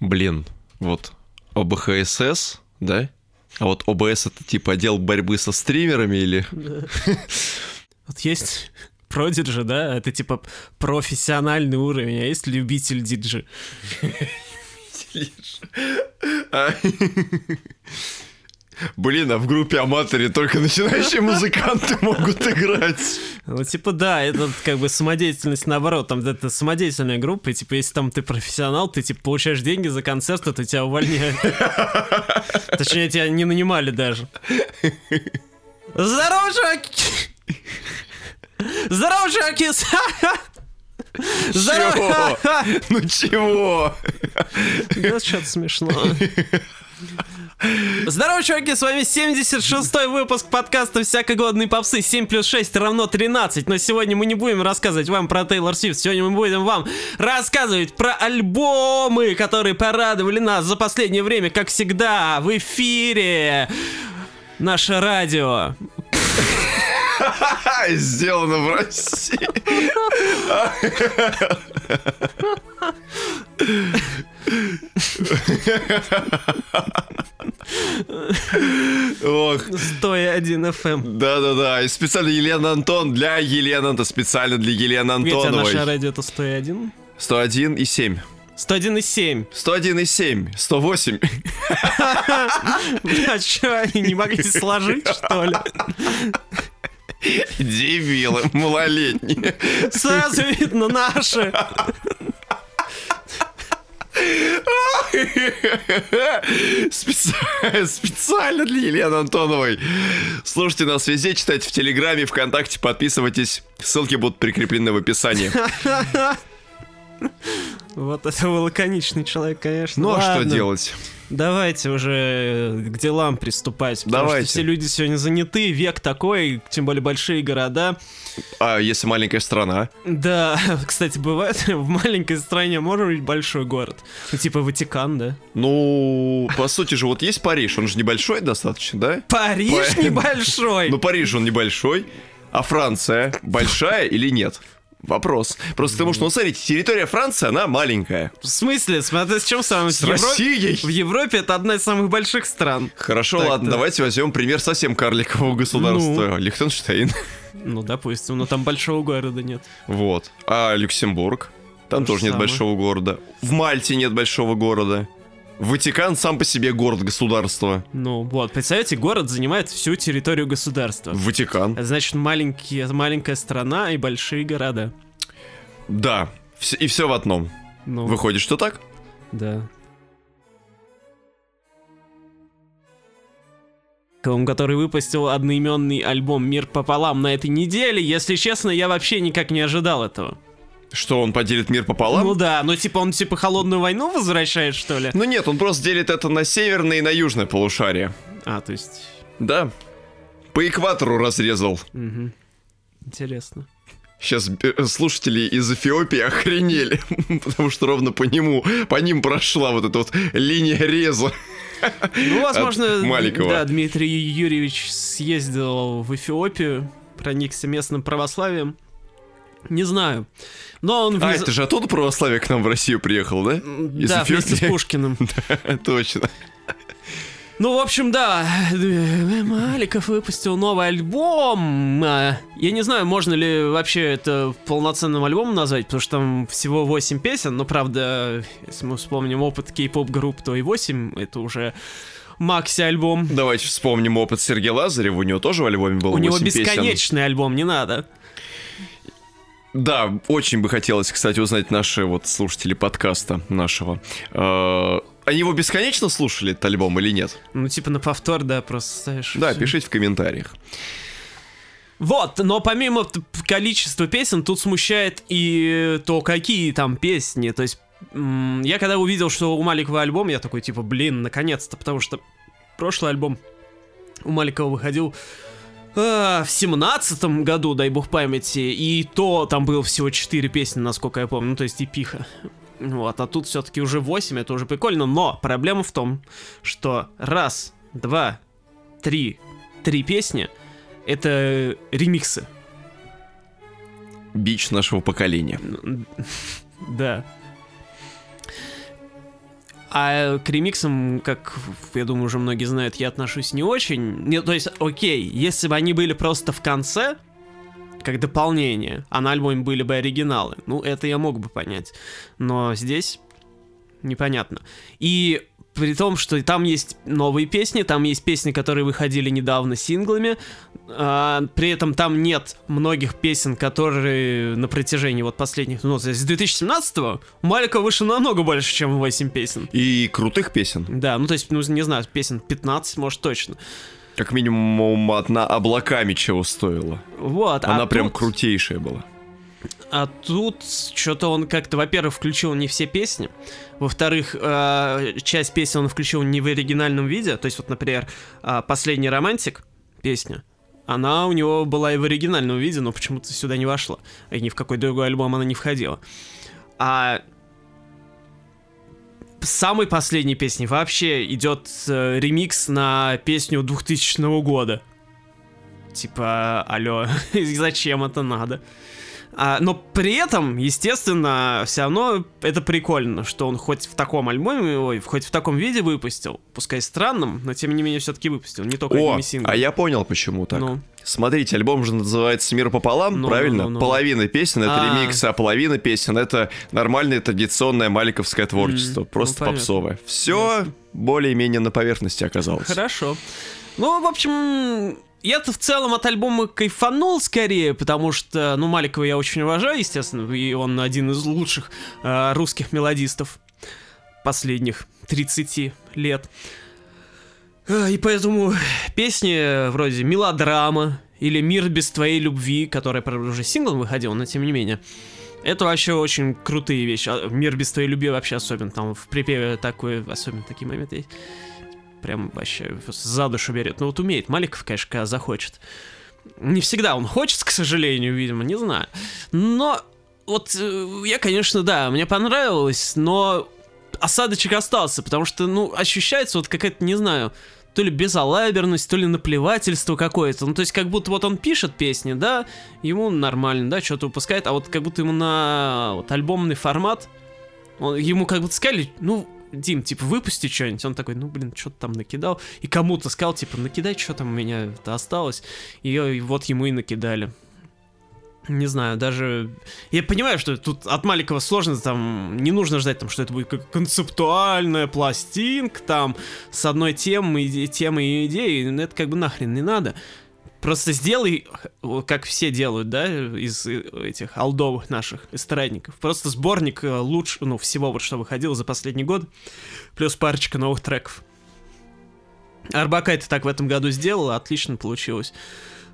Блин, вот ОБХСС, да? А вот ОБС это типа отдел борьбы со стримерами или... Вот есть продиджи, да, это типа профессиональный уровень, а есть любитель диджи. Блин, а в группе аматоре только начинающие музыканты могут играть. Ну, типа, да, это как бы самодеятельность наоборот. Там это самодеятельная группа, и типа, если там ты профессионал, ты типа получаешь деньги за концерт, то тебя увольняют. Точнее, тебя не нанимали даже. Здорово, чуваки! Здорово, чуваки! Здорово! Ну чего? Да, что-то смешно. Здорово, чуваки, с вами 76-й выпуск подкаста «Всякогодные попсы». 7 плюс 6 равно 13. Но сегодня мы не будем рассказывать вам про Тейлор Свифт. Сегодня мы будем вам рассказывать про альбомы, которые порадовали нас за последнее время, как всегда, в эфире. Наше радио. Сделано в России. Ох. 101 FM. Да-да-да. И специально Елена Антон для Елены Антон. Специально для Елены Ведь Антоновой. наше радио это 101? 101 и 7. 101 и 7. 101 и 7. 108. Бля, чё, они не могли сложить, что ли? Дебилы малолетние. Сразу видно наши. Специально, специально для Елены Антоновой. Слушайте нас везде, читайте в Телеграме, ВКонтакте, подписывайтесь. Ссылки будут прикреплены в описании. Вот это был лаконичный человек, конечно. Ну а что делать? Давайте уже к делам приступать. Потому Давайте. что все люди сегодня заняты, век такой, тем более большие города. А если маленькая страна? Да, кстати, бывает, в маленькой стране может быть большой город. Ну, типа Ватикан, да? Ну, по сути же, вот есть Париж, он же небольшой достаточно, да? Париж Па- небольшой. Ну, Париж, он небольшой. А Франция большая или нет? Вопрос. Просто потому что, ну, смотрите, территория Франции, она маленькая. В смысле? Смотри, с чем самым... С Россией? В Европе это одна из самых больших стран. Хорошо, Так, ладно, да. давайте возьмем пример совсем карликового государства. Лихтенштейн. Ну, допустим, но там большого города нет. Вот. А Люксембург? Там То тоже же нет самое. большого города. В Мальте нет большого города. Ватикан сам по себе город-государство. Ну, вот, представляете, город занимает всю территорию государства. Ватикан. Значит маленькие, маленькая страна и большие города. Да. И все в одном. Ну, Выходит, что так? да. который выпустил одноименный альбом «Мир пополам» на этой неделе. Если честно, я вообще никак не ожидал этого. Что он поделит мир пополам? Ну да, ну типа он типа холодную войну возвращает, что ли? Ну нет, он просто делит это на северное и на южное полушарие. А, то есть... Да. По экватору разрезал. мгм. Интересно. Сейчас э, слушатели из Эфиопии охренели, потому что ровно по нему, по ним прошла вот эта вот линия реза. Ну, возможно, маленького. да, Дмитрий Юрьевич съездил в Эфиопию, проникся местным православием. Не знаю. Но он... А, это же оттуда православие к нам в Россию приехал, да? Из Да, вместе с? Пушкиным. Точно. Ну, в общем, да, Маликов выпустил новый альбом. А, Я не знаю, можно ли вообще это полноценным альбомом назвать, потому что там всего 8 песен, но, правда, если мы вспомним опыт кей-поп групп, то и 8 это уже макси-альбом. Давайте вспомним опыт Сергея Лазарева, у него тоже в альбоме было У него 8 песен. бесконечный альбом, не надо. Да, очень бы хотелось, кстати, узнать наши вот слушатели подкаста нашего. Э, Они его бесконечно слушали, этот альбом, или нет? Ну, типа на повтор, да, просто ставишь. Да, пишите в комментариях. Вот, но помимо количества песен, тут смущает и то, какие там песни. То есть, я когда увидел, что у Маликова альбом, я такой, типа, блин, наконец-то, потому что прошлый альбом у Маликова выходил а, в семнадцатом году, дай бог памяти, и то там было всего 4 песни, насколько я помню, ну, то есть и пиха. Вот, а тут все-таки уже 8, это уже прикольно, но проблема в том, что раз, два, три, три песни — это ремиксы. Бич нашего поколения. Да. А к ремиксам, как я думаю, уже многие знают, я отношусь не очень. Не, то есть, окей, если бы они были просто в конце, как дополнение, а на альбоме были бы оригиналы, ну, это я мог бы понять. Но здесь непонятно. И при том, что там есть новые песни, там есть песни, которые выходили недавно синглами, а, при этом там нет многих песен, которые на протяжении вот последних, ну, с 2017-го у Малика вышло намного больше, чем 8 песен. И крутых песен. Да, ну то есть, ну, не знаю, песен 15, может, точно. Как минимум одна облаками чего стоила. Вот. Она а прям тут- крутейшая была. А тут что-то он как-то, во-первых, включил не все песни, во-вторых, э, часть песен он включил не в оригинальном виде, то есть вот, например, э, «Последний романтик» песня, она у него была и в оригинальном виде, но почему-то сюда не вошла, и ни в какой другой альбом она не входила. А самой последней песни вообще идет э, ремикс на песню 2000 года. Типа, алло, зачем это надо? А, но при этом, естественно, все равно это прикольно, что он хоть в таком альбоме, ой, хоть в таком виде выпустил, пускай странным, но тем не менее все-таки выпустил, не только О, синглами. а я понял, почему так. Ну. Смотрите, альбом же называется «Мир пополам», Ну, правильно? ну, ну, ну. Половина песен — это А. ремикс, а половина песен — это нормальное традиционное маликовское творчество, М, просто ну, попсовое. Все более-менее на поверхности оказалось. Хорошо. Ну, в общем, я-то в целом от альбома кайфанул скорее, потому что, ну, Маликова я очень уважаю, естественно, и он один из лучших э, русских мелодистов последних 30 лет. Э, И поэтому песни вроде «Мелодрама» или «Мир без твоей любви», которая, правда, уже синглом выходила, но тем не менее, это вообще очень крутые вещи. А «Мир без твоей любви» вообще особенно, там в припеве такой, особенно такие моменты есть. Прям вообще за душу берет. Ну вот умеет Маликов, конечно, когда захочет. Не всегда он хочет, к сожалению, видимо, не знаю. Но вот э, я, конечно, да, мне понравилось, но осадочек остался, потому что, ну, ощущается вот какая-то, не знаю, то ли безалаберность, то ли наплевательство какое-то. Ну, то есть, как будто вот он пишет песни, да, ему нормально, да, что-то выпускает, а вот как будто ему на вот, альбомный формат, он- ему как будто сказали, ну, Дим, типа, выпусти что-нибудь. Он такой, ну, блин, что-то там накидал. И кому-то сказал, типа, накидай, что там у меня это осталось. И, и вот ему и накидали. Не знаю, даже... Я понимаю, что тут от Маликова сложно, там, не нужно ждать, там, что это будет как концептуальная пластинка, там, с одной темой, темой и идеей, это как бы нахрен не надо. Просто сделай, вот как все делают, да, из э, этих алдовых наших эстрадников. Просто сборник э, лучше, ну, всего вот, что выходило за последний год, плюс парочка новых треков. Арбака это так в этом году сделала, отлично получилось.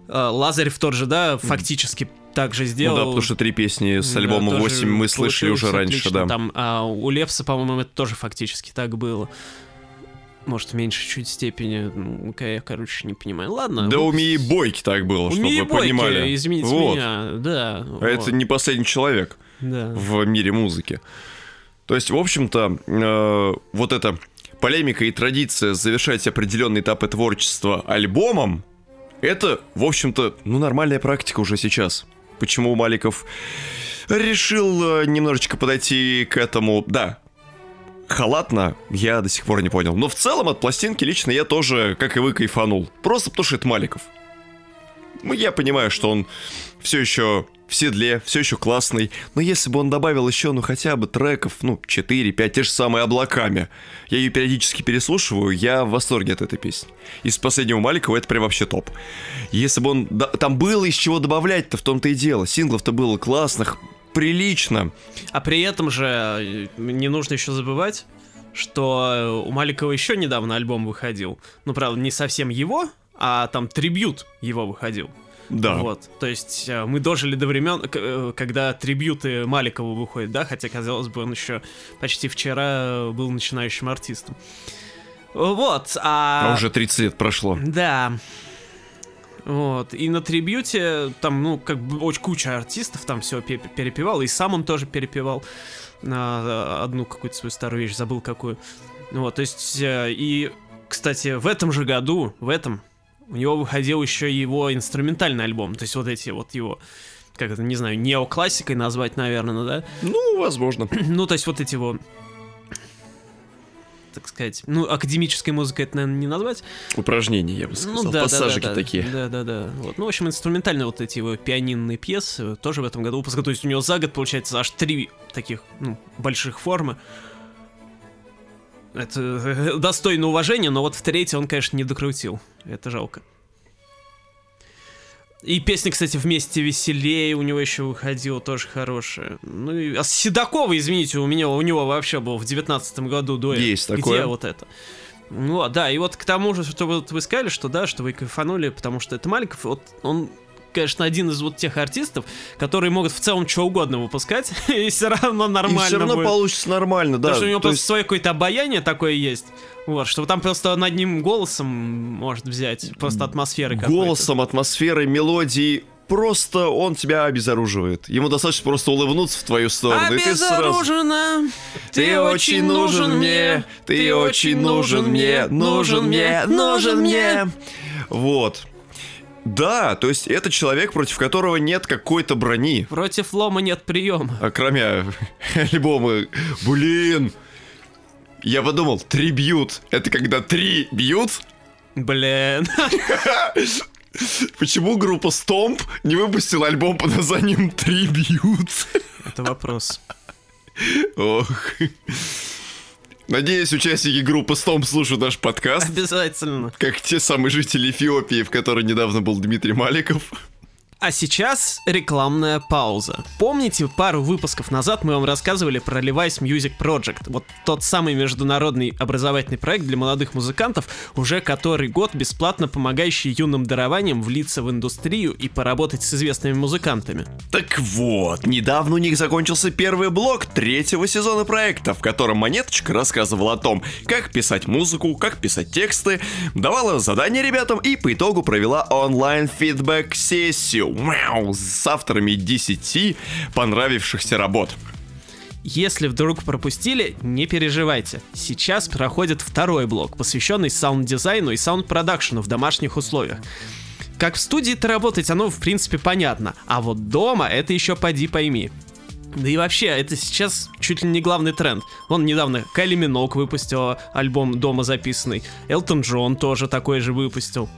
Э, Лазарев тот же, да, фактически так же Ну сделал. да, потому что три песни с Да, альбома тоже 8 мы слышали уже раньше, отлично. да. Там, а, у Лепса, по-моему, это тоже фактически так было. Может, в меньшей чуть степени. Ну, я, короче, не понимаю. Ладно. Да ну, у Мии Бойки так было, у чтобы Мии вы Бойки, понимали. извините Вот. меня, да. А вот, это не последний человек да. в мире музыки. То есть, в общем-то, э, вот эта полемика и традиция завершать определенные этапы творчества альбомом, это, в общем-то, ну, нормальная практика уже сейчас. Почему Маликов решил э, немножечко подойти к этому, да, халатно, я до сих пор не понял. Но в целом от пластинки лично я тоже, как и вы, кайфанул. Просто потому что это Маликов. Ну, я понимаю, что он все еще в седле, все еще классный, но если бы он добавил еще, ну, хотя бы треков, ну, 4-5, те же самые облаками, я ее периодически переслушиваю, я в восторге от этой песни. Из последнего Маликова это прям вообще топ. Если бы он... да, там было из чего добавлять-то, в том-то и дело. Синглов-то было классных, прилично. А при этом же э, не нужно еще забывать, что у Маликова еще недавно альбом выходил. Ну, правда, не совсем его, а там трибют его выходил. Да. Вот, то есть э, мы дожили до времен, э, когда трибюты Маликова выходят, да, хотя, казалось бы, он еще почти вчера был начинающим артистом. Вот, а... А уже 30 лет прошло. Да. Вот, и на трибьюте там, ну, как бы очень куча артистов там все перепевал, и сам он тоже перепевал на одну какую-то свою старую вещь, забыл какую. Вот, то есть, э, и, кстати, в этом же году, в этом, у него выходил еще его инструментальный альбом, то есть вот эти вот его, как это, не знаю, неоклассикой назвать, наверное, да? Ну, возможно. Ну, то есть вот эти вот так сказать, ну, академической музыкой это, наверное, не назвать. Упражнения, я бы сказал, ну, да, пассажики да, да, такие. Да, да, да. Вот. Ну, в общем, инструментальные вот эти его пианинные пьесы тоже в этом году выпуска. То есть у него за год, получается, аж три таких, ну, больших формы. Это э, достойно уважения, но вот в третьей он, конечно, не докрутил. Это жалко. И песня, кстати, вместе веселее у него еще выходила, тоже хорошая. Ну и а Седокова, извините, у меня у него вообще был в девятнадцатом году дуэт. Есть такое. Где вот это? Ну, а, да, и вот к тому же, что вот вы сказали, что да, что вы кайфанули, потому что это Маликов, вот он конечно, один из вот тех артистов, которые могут в целом что угодно выпускать, и все равно нормально И все равно будет. получится нормально, да. Потому что у него То просто есть свое какое-то обаяние такое есть. Вот, что там просто над ним голосом может взять, просто атмосферы голосом, атмосферой, мелодией просто он тебя обезоруживает. Ему достаточно просто улыбнуться в твою сторону, и ты. Обезоружена, Ты очень нужен мне, ты очень нужен мне, нужен мне, нужен мне. Вот. Да, то есть это человек, против которого нет какой-то брони. Против лома нет приема. А кроме альбома, блин, я подумал, три бьют. Это когда три бьют? Блин. Почему группа Stomp не выпустила альбом под названием «Три бьют»? Это вопрос. Ох. Надеюсь, участники группы Stomp слушают наш подкаст, Обязательно. как те самые жители Эфиопии, в которой недавно был Дмитрий Маликов. А сейчас рекламная пауза. Помните, пару выпусков назад мы вам рассказывали про Levi's Music Project? Вот тот самый международный образовательный проект для молодых музыкантов, уже который год бесплатно помогающий юным дарованиям влиться в индустрию и поработать с известными музыкантами. Так вот, недавно у них закончился первый блок третьего сезона проекта, в котором Монеточка рассказывала о том, как писать музыку, как писать тексты, давала задания ребятам и по итогу провела онлайн-фидбэк-сессию Мяу, с авторами 10 понравившихся работ. Если вдруг пропустили, не переживайте. Сейчас проходит второй блок, посвященный саунд-дизайну и саунд-продакшену в домашних условиях. Как в студии-то работать, оно в принципе понятно, а вот дома это еще поди пойми. Да и вообще, это сейчас чуть ли не главный тренд. Вон недавно Кайли Минок выпустила альбом дома записанный. Элтон Джон тоже такой же выпустил.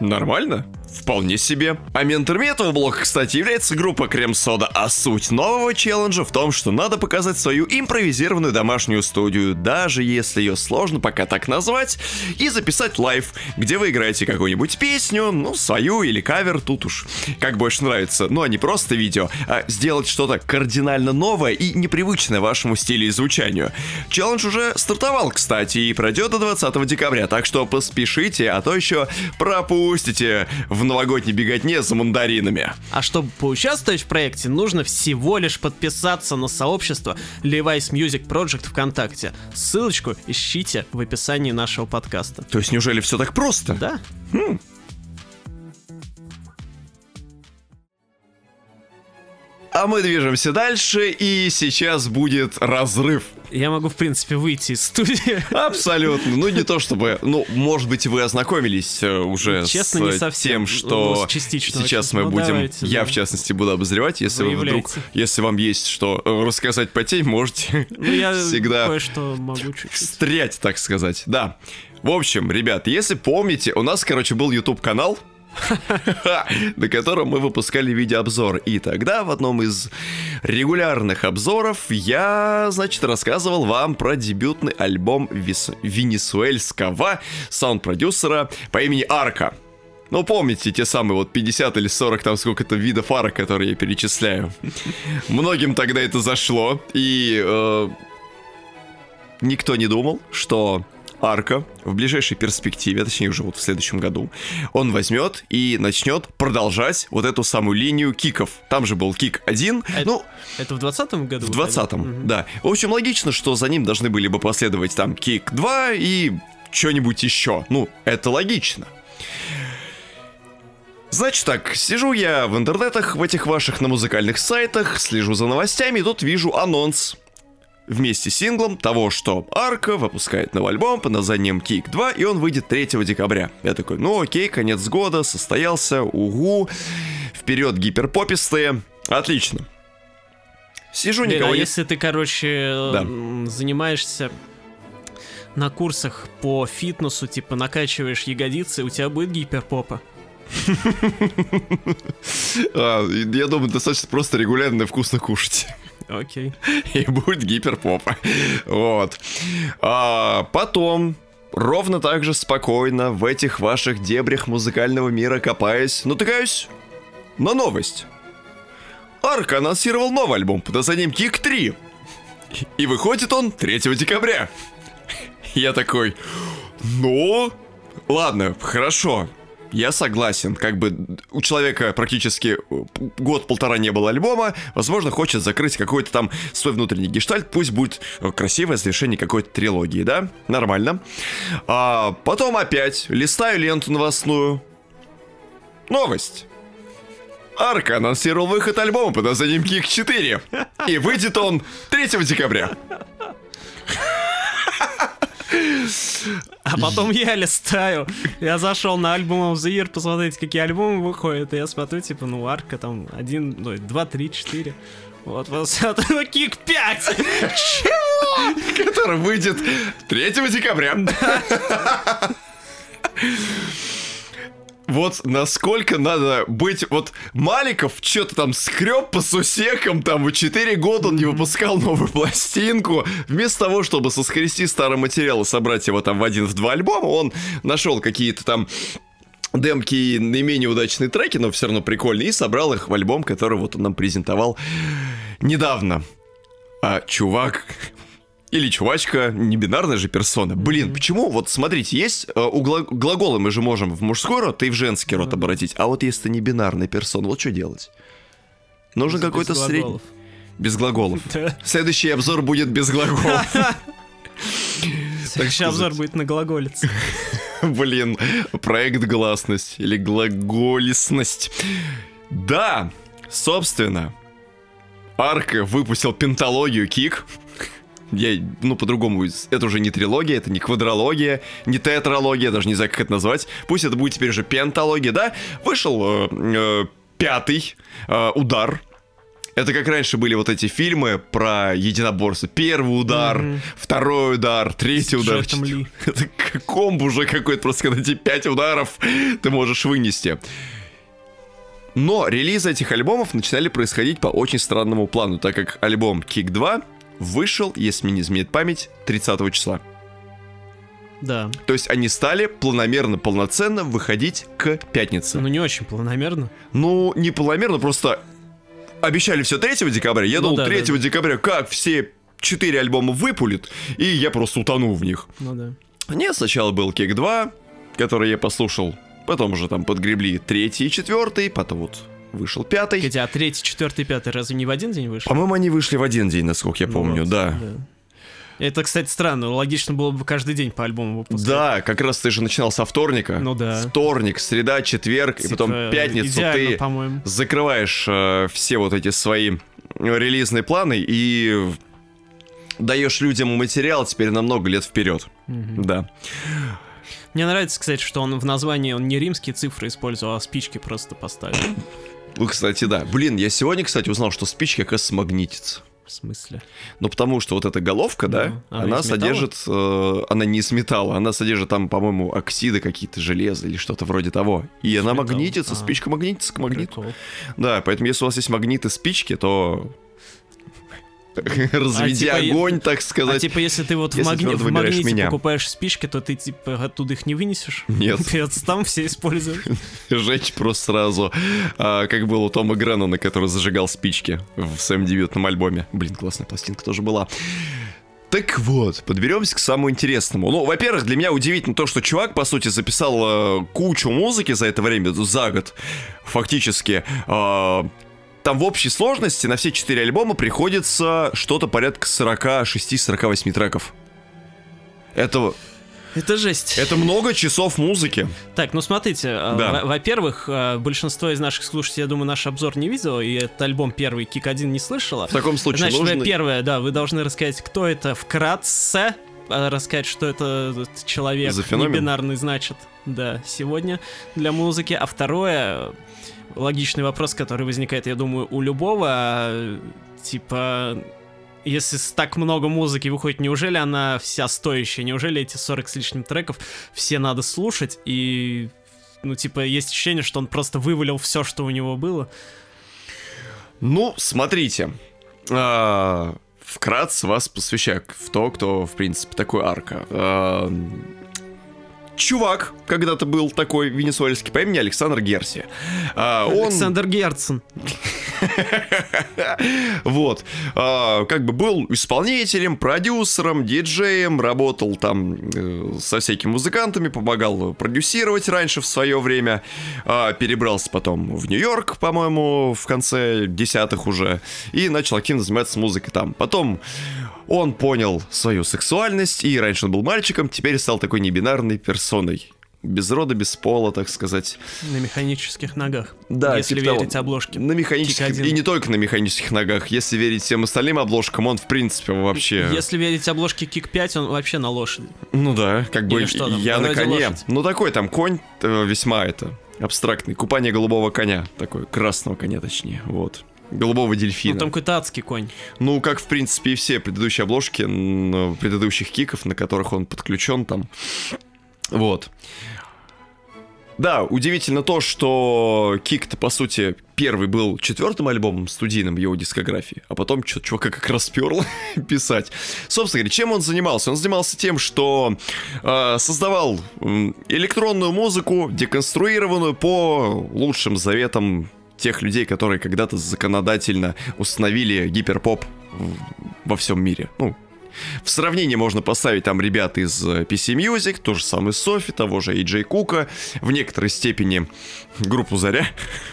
Нормально? Вполне себе. А менторами этого блока, кстати, является группа Крем Сода, а суть нового челленджа в том, что надо показать свою импровизированную домашнюю студию, даже если ее сложно пока так назвать, и записать live, где вы играете какую-нибудь песню, ну, свою или кавер, тут уж как больше нравится, ну, а не просто видео, а сделать что-то кардинально новое и непривычное вашему стилю и звучанию. Челлендж уже стартовал, кстати, и пройдет до 20 декабря, так что поспешите, а то еще пропустите в новогодней беготне за мандаринами. А чтобы поучаствовать в проекте, нужно всего лишь подписаться на сообщество Levi's Music Project ВКонтакте. Ссылочку ищите в описании нашего подкаста. То есть неужели все так просто? Да? А мы движемся дальше, и сейчас будет разрыв. Я могу, в принципе, выйти из студии. Абсолютно. Ну, не то чтобы... Ну, может быть, вы ознакомились э, уже Честно, с не э, совсем. тем, что Ну, с частично сейчас мы Ну, будем... давайте, я, да. в частности, буду обозревать. Если вы вдруг... Выявляйте. Если вам есть что э, рассказать по теме, можете Ну, я всегда кое-что могу чуть-чуть. встрять, так сказать. Да. В общем, ребят, если помните, у нас, короче, был YouTube-канал, на котором мы выпускали видеообзор. И тогда в одном из регулярных обзоров я, значит, рассказывал вам про дебютный альбом венесуэльского саунд-продюсера по имени Арка. Ну, помните те самые вот 50 или 40 там сколько-то видов арок, которые я перечисляю. Многим тогда это зашло, и э, никто не думал, что Арка в ближайшей перспективе, точнее уже вот в следующем году, он возьмет и начнет продолжать вот эту самую линию киков. Там же был кик 1, Это- ну, Это в 20 году? в выходило? 20-м, Мгм. да. В общем, логично, что за ним должны были бы последовать там кик 2 и что-нибудь еще. Ну, это логично. Значит так, сижу я в интернетах, в этих ваших на музыкальных сайтах, слежу за новостями, и тут вижу анонс вместе с синглом того, что Арка выпускает новый альбом под названием Kick 2, и он выйдет 3 декабря. Я такой, ну окей, конец года, состоялся, угу, вперед гиперпопистые, отлично. Сижу, Блин, никого а не... если ты, короче, Да. занимаешься на курсах по фитнесу, типа, накачиваешь ягодицы, у тебя будет гиперпопа. А, я думаю, достаточно просто регулярно и вкусно кушать. Окей. И будет гиперпопа. Вот. А потом, ровно так же спокойно в этих ваших дебрях музыкального мира копаясь, натыкаюсь на новость. Арк анонсировал новый альбом под названием Кик 3. И выходит он 3 декабря. Я такой, ну, ладно, хорошо, я согласен, как бы у человека практически год-полтора не было альбома, возможно, хочет закрыть какой-то там свой внутренний гештальт, пусть будет красивое завершение какой-то трилогии, да? Нормально. А потом опять листаю ленту новостную. Новость. Арка анонсировал выход альбома под названием Кик 4. И выйдет он 3 декабря. А потом я листаю. Я зашел на альбом of the Year посмотреть, какие альбомы выходят. И я смотрю, типа, ну, арка там один, ну, два, три, четыре. Вот, посмотрю, Кик 5! Чего? Который выйдет 3 декабря. Вот насколько надо быть... Вот Маликов что-то там скреб по сусекам, там, в 4 года он не выпускал новую пластинку. Вместо того, чтобы соскрести старый материал и собрать его там в один, в два альбома, он нашел какие-то там демки и наименее удачные треки, но все равно прикольные, и собрал их в альбом, который вот он нам презентовал недавно. А чувак или чувачка, не бинарная же персона. Блин, mm-hmm. почему? Вот смотрите, есть э, у гла- глагола мы же можем в мужской род и в женский род mm-hmm. обратить. А вот если ты не бинарная персона, вот что делать? Нужно без, какой-то средний. Без глаголов. Следующий обзор будет без глаголов. Следующий обзор будет на глаголице. Блин, проект гласность или глаголисность. Да, собственно, Арка выпустил пенталогию Кик. Я, ну, по-другому, это уже не трилогия, это не квадрология, не тетралогия, даже не знаю, как это назвать. Пусть это будет теперь же пенталогия, да? Вышел э, э, пятый э, удар. Это как раньше были вот эти фильмы про единоборство. Первый удар, mm-hmm. второй удар, третий удар. Ли. Это комбо уже какой-то, просто когда эти пять ударов ты можешь вынести. Но релизы этих альбомов начинали происходить по очень странному плану, так как альбом Kick 2 вышел, если мне не изменит память, 30 числа. Да. То есть они стали планомерно, полноценно выходить к пятнице. Ну, не очень планомерно. Ну, не планомерно, просто обещали все 3 декабря. Я ну, думал, да, 3 да, декабря как все четыре альбома выпулит, и я просто утону в них. Ну да. Нет, сначала был Кек 2, который я послушал, потом уже там подгребли третий и четвертый, потом вот вышел пятый. Хотя, а третий, четвертый, пятый разве не в один день вышли? По-моему, они вышли в один день, насколько я ну помню, вот, да. да. Это, кстати, странно. Логично было бы каждый день по альбому выпускать. Да, как раз ты же начинал со вторника. Ну да. Вторник, среда, четверг, типа, и потом пятницу ты закрываешь э, все вот эти свои релизные планы и даешь людям материал теперь на много лет вперед. Угу. Да. Мне нравится, кстати, что он в названии он не римские цифры использовал, а спички просто поставил. Ну, кстати, да. Блин, я сегодня, кстати, узнал, что спичка, оказывается, магнитится. В смысле? Ну, потому что вот эта головка, да, да а она содержит... Э, она не из металла, она содержит там, по-моему, оксиды какие-то, железа или что-то вроде того. И она металл. магнитится, а. спичка магнитится к магниту. Прикол. Да, поэтому если у вас есть магниты спички, то Разведя а, типа, огонь, так сказать. А типа, если ты вот если в, магни... в магните меня. покупаешь спички, то ты типа оттуда их не вынесешь? Нет. Ты там все используешь. Жечь просто сразу. А, как было у Тома Греннона, который зажигал спички в своем дебютном альбоме. Блин, классная пластинка тоже была. Так вот, подберемся к самому интересному. Ну, во-первых, для меня удивительно то, что чувак, по сути, записал э, кучу музыки за это время, за год, фактически. Э, там в общей сложности на все четыре альбома приходится что-то порядка 46-48 треков. Это это жесть. Это много часов музыки. Так, ну смотрите, э, да. во-первых, э, большинство из наших слушателей, я думаю, наш обзор не видел, и этот альбом первый Кик 1 не слышала. В таком случае Значит, нужно... первое, да, вы должны рассказать, кто это вкратце, э, рассказать, что это человек За не бинарный, значит, да, сегодня для музыки. А второе, логичный вопрос, который возникает, я думаю, у любого, типа, если так много музыки выходит, неужели она вся стоящая? Неужели эти 40 с лишним треков все надо слушать? И, ну, типа, есть ощущение, что он просто вывалил все, что у него было. Ну, смотрите. а, вкратце вас посвящаю в то, кто, в принципе, такой арка. Чувак когда-то был такой венесуэльский по имени Александр Герси. А, он... Александр Герцен. Вот. А, как бы был исполнителем, продюсером, диджеем, работал там э, со всякими музыкантами, помогал продюсировать раньше в свое время. А, перебрался потом в Нью-Йорк, по-моему, в конце десятых уже. И начал активно заниматься музыкой там. Потом он понял свою сексуальность, и раньше он был мальчиком, теперь стал такой небинарной персоной. Без рода, без пола, так сказать. На механических ногах. Да, если типа того. верить обложке. На механических, Кик-1. и не только на механических ногах. Если верить всем остальным обложкам, он, в принципе, вообще... Если верить обложке Кик 5, он вообще на лошади. Ну да, как бы Или что там, я на коне. лошадь. Ну такой там конь э, весьма это абстрактный. Купание голубого коня. Такой, красного коня точнее, вот. Голубого дельфина. Ну, там какой-то адский конь. Ну, как, в принципе, и все предыдущие обложки предыдущих киков, на которых он подключен там. Вот. Да, удивительно то, что Кик-то, по сути, первый был четвертым альбомом студийным его дискографии, а потом чё- чувака как раз перло писать. Собственно говоря, чем он занимался? Он занимался тем, что э, создавал электронную музыку, деконструированную по лучшим заветам тех людей, которые когда-то законодательно установили гиперпоп во всем мире. Ну, в сравнении можно поставить там ребят из э, PC Music, то же самое Софи, того же AJ Кука, в некоторой степени группу Заря,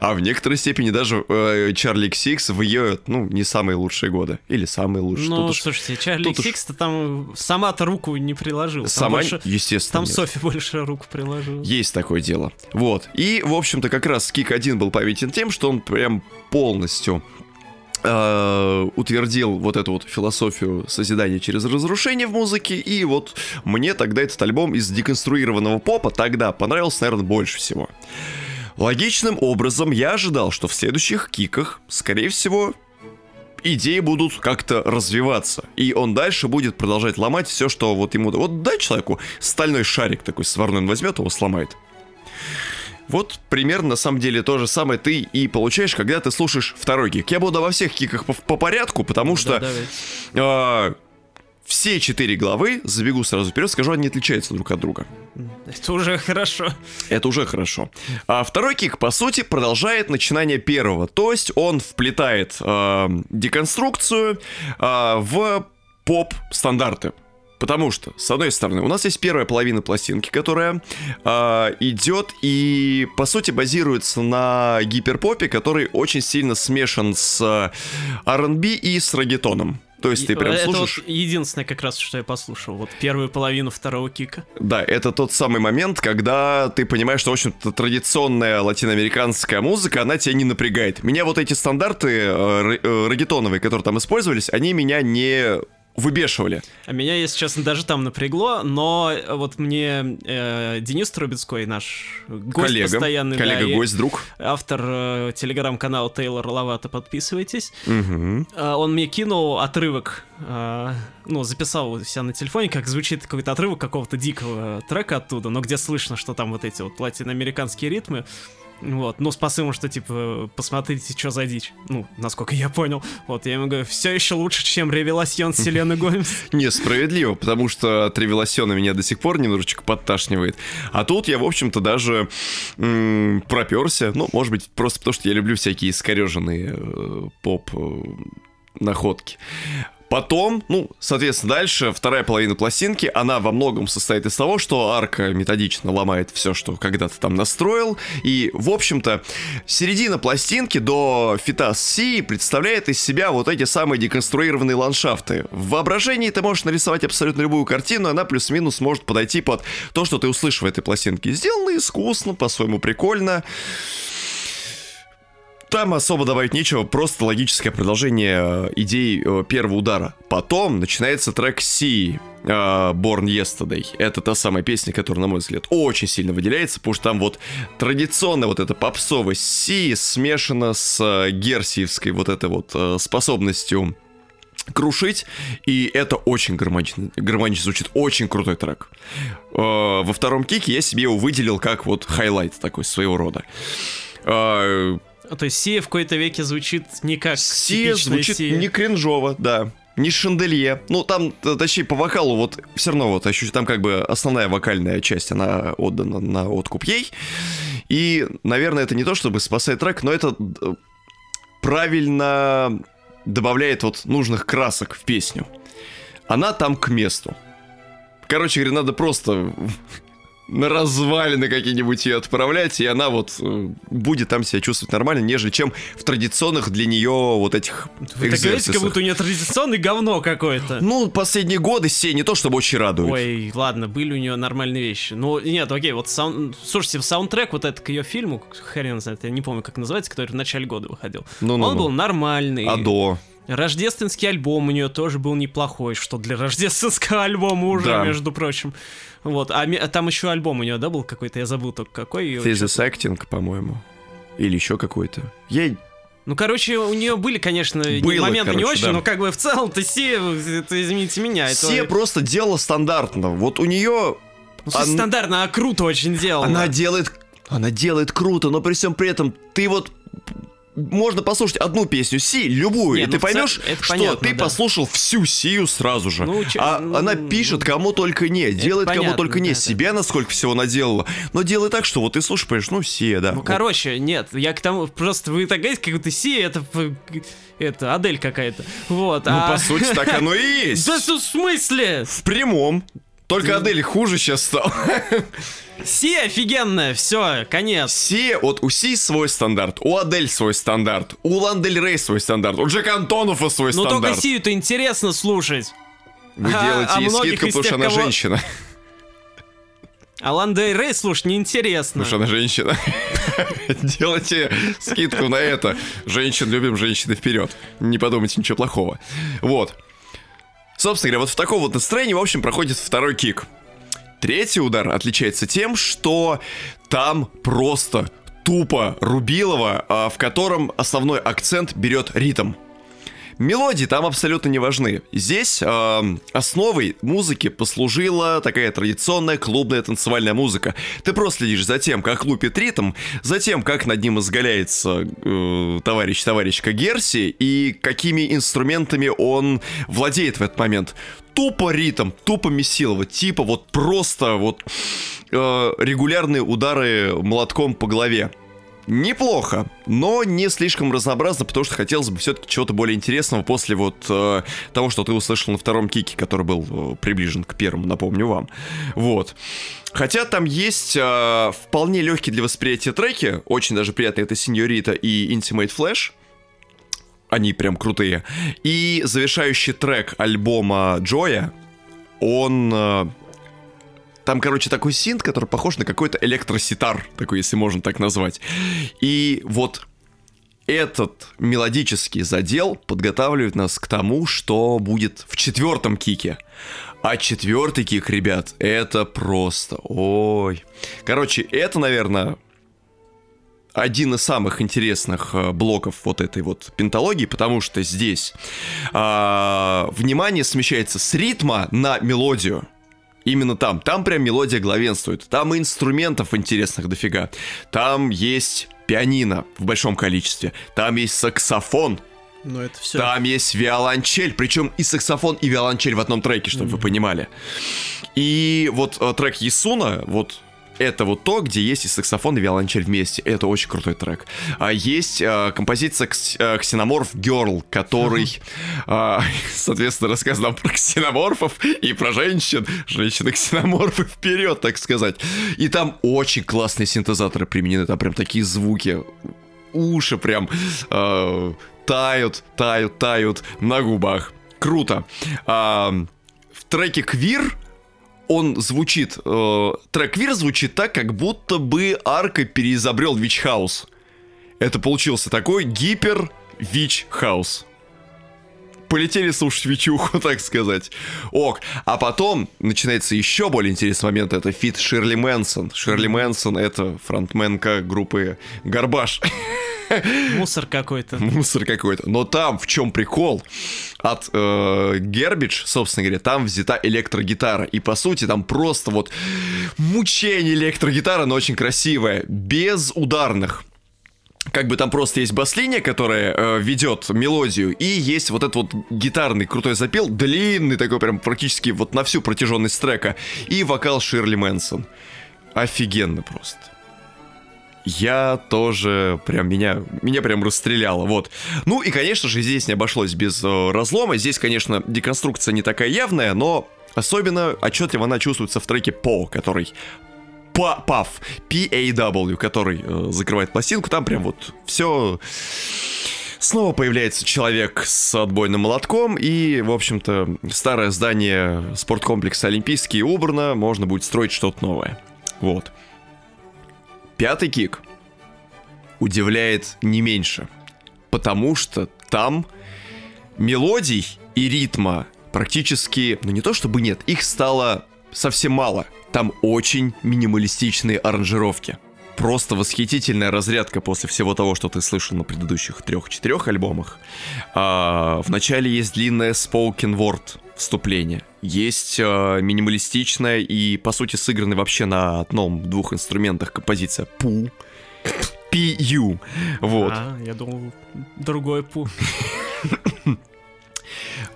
а в некоторой степени даже э, Чарли X6 в ее, ну, не самые лучшие годы. Или самые лучшие. Ну, Тут уж слушайте, Чарли уж- Хикс-то там сама-то руку не приложил. Там, сама, больше- естественно, там нет. Софи больше руку приложила. Есть такое дело. Вот. И, в общем-то, как раз Кик 1 был памятен тем, что он прям полностью э, утвердил вот эту вот философию созидания через разрушение в музыке, и вот мне тогда этот альбом из деконструированного попа тогда понравился, наверное, больше всего. Логичным образом я ожидал, что в следующих киках, скорее всего, идеи будут как-то развиваться. И он дальше будет продолжать ломать все, что вот ему... Вот дай человеку стальной шарик такой сварной, он возьмет его, сломает. Вот примерно на самом деле то же самое ты и получаешь, когда ты слушаешь второй кик. Я буду во всех киках по, по порядку, потому что Да, давайте. Все четыре главы, забегу сразу вперед, скажу, они отличаются друг от друга. Это уже хорошо. Это уже хорошо. А второй кик, по сути, продолжает начинание первого. То есть он вплетает э, деконструкцию э, в поп-стандарты. Потому что, с одной стороны, у нас есть первая половина пластинки, которая э, идет и, по сути, базируется на гиперпопе, который очень сильно смешан с э, R&B и с регетоном. То есть ты прям это слушаешь... вот единственное как раз, что я послушал. Вот первую половину второго кика. Да, это тот самый момент, когда ты понимаешь, что, в общем-то, традиционная латиноамериканская музыка, она тебя не напрягает. Меня вот эти стандарты э, э, регетоновые, которые там использовались, они меня не выбешивали. А меня, если честно, даже там напрягло, но вот мне э, Денис Трубецкой, наш гость коллега, постоянный, да, и коллега-гость, друг. автор э, телеграм-канала Тейлор Лавата, подписывайтесь. Мгм. А, Он мне кинул отрывок, а, ну, записал у себя на телефоне, как звучит какой-то отрывок какого-то дикого трека оттуда, но где слышно, что там вот эти вот латиноамериканские ритмы. Вот, ну, с посылом, что, типа, посмотрите, что за дичь. Ну, насколько я понял. Вот, я ему говорю, все еще лучше, чем Ревеласьон Селены Гомес. Несправедливо, потому что Тревеласиона меня до сих пор немножечко подташнивает. А тут я, в общем-то, даже м, проперся. Ну, может быть, просто потому что я люблю всякие искореженные э, поп э, находки. Потом, ну, соответственно, дальше вторая половина пластинки, она во многом состоит из того, что арка методично ломает все, что когда-то там настроил. И, в общем-то, середина пластинки до фита с Си представляет из себя вот эти самые деконструированные ландшафты. В воображении ты можешь нарисовать абсолютно любую картину, она плюс-минус может подойти под то, что ты услышишь в этой пластинке. Сделано искусно, по-своему прикольно. Там особо добавить нечего, просто логическое продолжение э, идей э, первого удара. Потом начинается трек Си, э, Born Yesterday. Это та самая песня, которая, на мой взгляд, очень сильно выделяется, потому что там вот традиционная вот эта попсовость Си смешана с герсиевской вот этой вот способностью крушить, и это очень гармонично, гармонично звучит, очень крутой трек. Во втором кике я себе его выделил как вот хайлайт такой своего рода. То есть Сия в какой-то веке звучит не как Сия звучит Сия. не кринжово, да. Не шанделье. Ну, там, точнее, по вокалу вот все равно вот там как бы основная вокальная часть, она отдана на откуп ей. И, наверное, это не то, чтобы спасает трек, но это правильно добавляет вот нужных красок в песню. Она там к месту. Короче говоря, надо просто на развалины какие-нибудь ее отправлять, и она вот э, будет там себя чувствовать нормально, нежели чем в традиционных для нее вот этих Вы так говорите, как будто у нее традиционный говно какое-то. Ну, последние годы все не то, чтобы очень радуют. Ой, ладно, были у нее нормальные вещи. Ну, нет, окей, вот саун... слушайте, саундтрек вот этот к ее фильму, хрен знает, я не помню, как называется, который в начале года выходил. Ну-ну-ну. Он был нормальный. А до? Рождественский альбом у нее тоже был неплохой, что для рождественского альбома уже, Да. между прочим. Вот, а, там еще альбом у нее, да, был какой-то, я забыл только какой. Thesis Acting, по-моему. Или еще какой-то. Я... Ну, короче, у нее были, конечно, не- Было, моменты не короче, очень, да. но как бы в целом-то все, это, извините меня, это... Все просто делала стандартно. Вот у нее... Ну, Ан- стандартно, а круто очень сделано. Она делает... Она делает круто, но при всем при этом ты вот... Можно послушать одну песню Си, любую, Не, и ну, ты поймешь, это что понятно, ты да. послушал всю Сию сразу же. Ну, чё- а ну, она ну, пишет кому только не, делает кому понятно, только не, да, да. себя насколько всего наделала. Но делай так, что вот ты слушаешь, понимаешь, ну Сия, да. Ну, вот. короче, нет, я к тому, просто вы так говорите, как будто Си, это, это, Адель какая-то. Вот, Ну, а... по сути, так оно и есть. Да в смысле? В прямом. Только Адель хуже сейчас стал. Си офигенная, все, конец. Си, вот у Си свой стандарт, у Адель свой стандарт, у Ландель Рей свой стандарт, у Джека Антонова свой Но стандарт. только Сию-то интересно слушать. Вы А- делаете а ей скидку, потому что она кого- женщина. А Лан Рей слушать неинтересно. Потому что она женщина. Делайте скидку на это. Женщин любим, женщины вперед. Не подумайте ничего плохого. Вот. Собственно говоря, вот в таком вот настроении, в общем, проходит второй кик. Третий удар отличается тем, что там просто тупо Рубилова, а, в котором основной акцент берет ритм. Мелодии там абсолютно не важны. Здесь эм, основой музыки послужила такая традиционная клубная танцевальная музыка. Ты просто следишь за тем, как лупит ритм, за тем, как над ним изгаляется э, товарищ товарищка Герси и какими инструментами он владеет в этот момент. Тупо ритм, тупо месилово, типа вот просто вот э, регулярные удары молотком по голове. Неплохо, но не слишком разнообразно, потому что хотелось бы все-таки чего-то более интересного после вот э, того, что ты услышал на втором кике, который был э, приближен к первому, напомню вам. Вот. Хотя там есть э, вполне легкие для восприятия треки, очень даже приятные, это Синьорита и Intimate Flash. Они прям крутые. И завершающий трек альбома Джоя, он э, там, короче, такой синт, который похож на какой-то электроситар, такой, если можно так назвать. И вот этот мелодический задел подготавливает нас к тому, что будет в четвертом кике. А четвертый кик, ребят, это просто... Ой. Короче, это, наверное, один из самых интересных э, блоков вот этой вот пентологии, потому что здесь а, внимание смещается с ритма на мелодию. Именно там. Там прям мелодия главенствует. Там и инструментов интересных дофига. Там есть пианино в большом количестве. Там есть саксофон. Ну, это все. Там есть виолончель. Причем и саксофон, и виолончель в одном треке, чтобы вы понимали. И вот э, трек Ясуна, вот это вот то, где есть и саксофон, и виолончель вместе. Это очень крутой трек. А есть э, композиция Кс- э, Ксеноморф Girl, который, соответственно, рассказывает нам про ксеноморфов и про женщин. Женщины-ксеноморфы вперед, так сказать. И там очень классные синтезаторы применены. Там прям такие звуки. Уши прям э, тают, тают, тают на губах. Круто. А, в треке Queer он звучит, э, трек Queer звучит так, как будто бы Arca переизобрел Вич Хаус. Это получился такой гипер Вич Хаус. Полетели слушать Вичуху, так сказать. Ок. А потом начинается еще более интересный момент. Это feat Ширли Мэнсон. Ширли Мэнсон — это фронтменка группы Garbage. Мусор какой-то. Мусор какой-то. Но там в чем прикол? От э, Гербидж, собственно говоря, там взята электрогитара. И по сути там просто вот мучение электрогитара, но очень красивая. Без ударных как бы там просто есть бас-линия, которая э, ведет мелодию, и есть вот этот вот гитарный крутой запел, длинный такой прям практически вот на всю протяженность трека, и вокал Ширли Мэнсон. Офигенно просто. Я тоже прям меня меня прям расстреляло, вот. Ну и конечно же здесь не обошлось без э, разлома. Здесь, конечно, деконструкция не такая явная, но особенно отчетливо она чувствуется в треке По, который PAW, P-A-W, который э, закрывает пластинку, там прям вот все... Снова появляется человек с отбойным молотком, и, в общем-то, старое здание спорткомплекса Олимпийский убрано, можно будет строить что-то новое. Вот. Пятый кик удивляет не меньше, потому что там мелодий и ритма практически, ну не то чтобы нет, их стало совсем мало. Там очень минималистичные аранжировки. Просто восхитительная разрядка после всего того, что ты слышал на предыдущих трех-четырех альбомах. А, вначале есть длинное spoken word вступление. Есть а, минималистичная и, по сути, сыгранная вообще на одном-двух инструментах композиция пу. PU. Вот. А, я думал, другой пу.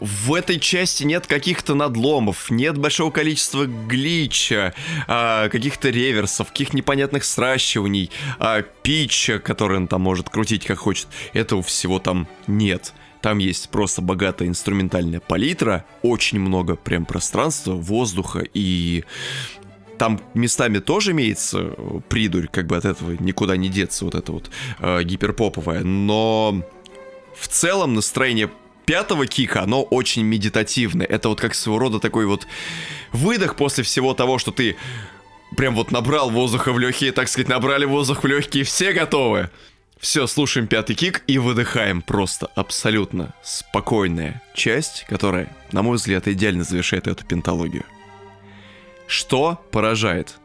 В этой части нет каких-то надломов, нет большого количества глича, а, каких-то реверсов, каких непонятных сращиваний, а, питча, который он там может крутить как хочет. Этого всего там нет. Там есть просто богатая инструментальная палитра, очень много прям пространства, воздуха и там местами тоже имеется придурь, как бы от этого никуда не деться, вот это вот э, гиперпоповое, но в целом настроение пятого кика, оно очень медитативное. Это вот как своего рода такой вот выдох после всего того, что ты прям вот набрал воздуха в легкие, так сказать, набрали воздух в легкие, все готовы. Все, слушаем пятый кик и выдыхаем. Просто абсолютно спокойная часть, которая, на мой взгляд, идеально завершает эту пенталогию. Что поражает?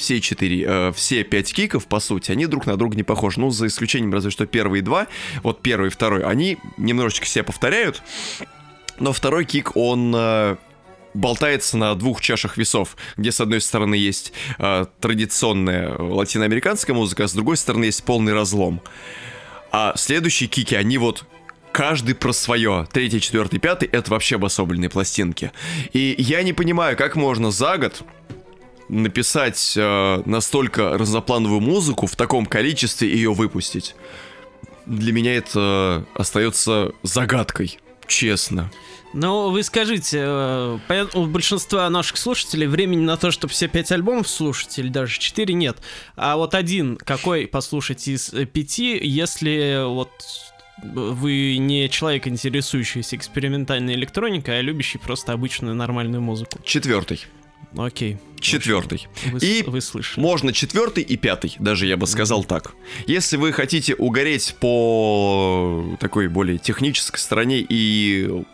Все четыре, э, все пять киков, по сути, они друг на друга не похожи. Ну, за исключением разве что первые два, вот первый и второй, они немножечко себя повторяют, но второй кик, он э, болтается на двух чашах весов, где с одной стороны есть э, традиционная латиноамериканская музыка, а с другой стороны есть полный разлом. А следующие кики, они вот каждый про свое. Третий, четвертый, пятый — это вообще обособленные пластинки. И я не понимаю, как можно за год написать э, настолько разноплановую музыку в таком количестве и ее выпустить. Для меня это остается загадкой, честно. Ну, вы скажите, э, у большинства наших слушателей времени на то, чтобы все пять альбомов слушать, или даже четыре нет. А вот один, какой послушать из э, пяти, если вот вы не человек, интересующийся экспериментальной электроникой, а любящий просто обычную нормальную музыку? Четвертый. Ну, окей. Четвертый. Вы, и вы слышали. можно четвертый и пятый, даже я бы сказал mm-hmm. так. Если вы хотите угореть по такой более технической стороне и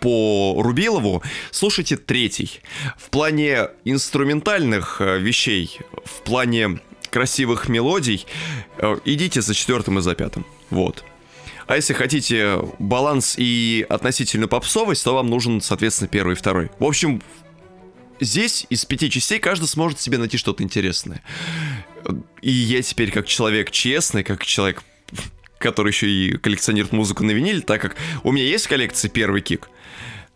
по Рубилову, слушайте третий. В плане инструментальных э, вещей, в плане красивых мелодий, э, идите за четвертым и за пятым. Вот. А если хотите баланс и относительную попсовость, то вам нужен, соответственно, первый и второй. В общем, здесь из пяти частей каждый сможет себе найти что-то интересное. И я теперь как человек честный, как человек, который еще и коллекционирует музыку на виниле, так как у меня есть в коллекции первый кик,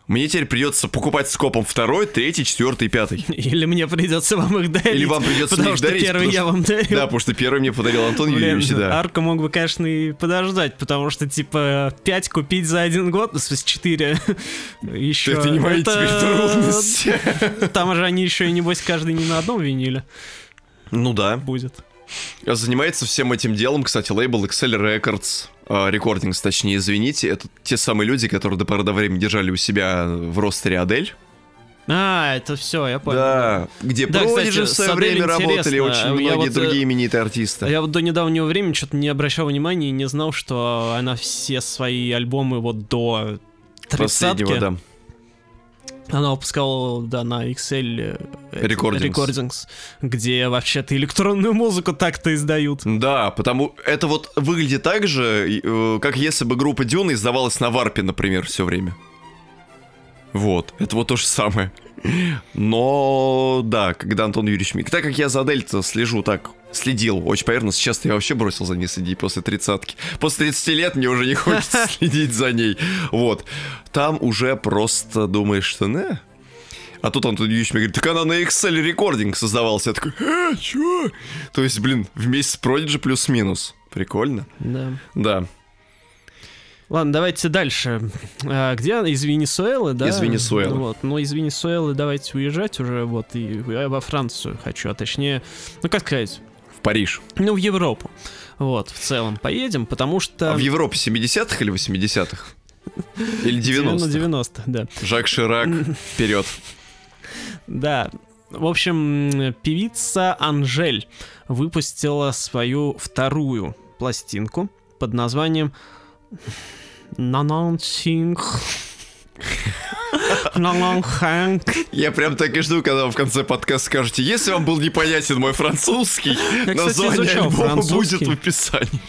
мне теперь придется покупать скопом второй, третий, четвертый пятый. Или мне придется вам их дарить. Или вам придется потому их что дарить. первый я вам дарил. Да, потому что первый мне подарил Антон Юрьевич, да. Арка мог бы, конечно, и подождать, потому что, типа, 5 купить за один год, ну, в смысле, 4 еще. Это не мои теперь трудности. Там же они еще и, небось, каждый не на одном виниле Ну да. будет. Занимается всем этим делом, кстати, лейбл Excel Records. Рекордингс, точнее, извините, это те самые люди, которые до поры до времени держали у себя в ростере Адель. А, это все, я понял. Да, где Да, Продиджи в свое время работали очень многие вот, э, другие именитые артисты. Я вот до недавнего времени что-то не обращал внимания и не знал, что она все свои альбомы вот до Последнего, тридцатке. да. Она выпускала, да, на э, эти Recordings. Recordings, где вообще-то электронную музыку так-то издают. Да, потому это вот выглядит так же, э, как если бы группа Дюна издавалась на варпе, например, все время. Вот, это вот то же самое. Но, да, когда Антон Юрьевич Мик... Так как я за Дельта слежу так, следил очень поверхностно, сейчас я вообще бросил за ней следить после тридцатки. После 30 лет мне уже не хочется следить за ней. Вот. Там уже просто думаешь, что не. А тут Антон Юрьевич мне говорит, так она на Excel рекординг создавалась. Я такой, э, чё? То есть, блин, вместе с Prodigy плюс-минус. Прикольно. Да. Да. Ладно, давайте дальше. А, где она? Из Венесуэлы, да? Из Венесуэлы. Вот, ну из Венесуэлы давайте уезжать уже, вот, и я во Францию хочу, а точнее, ну как сказать, В Париж. ну в Европу. Вот, в целом поедем, потому что... А в Европе 70-х или 80-х? Или 90-х? 90 да. Жак Ширак, вперед. Да. В общем, певица Анжель выпустила свою вторую пластинку под названием Нанансинг. Я прям так и жду, когда вы в конце подкаста скажете, если вам был непонятен мой французский, Я, кстати, название альбома будет в описании.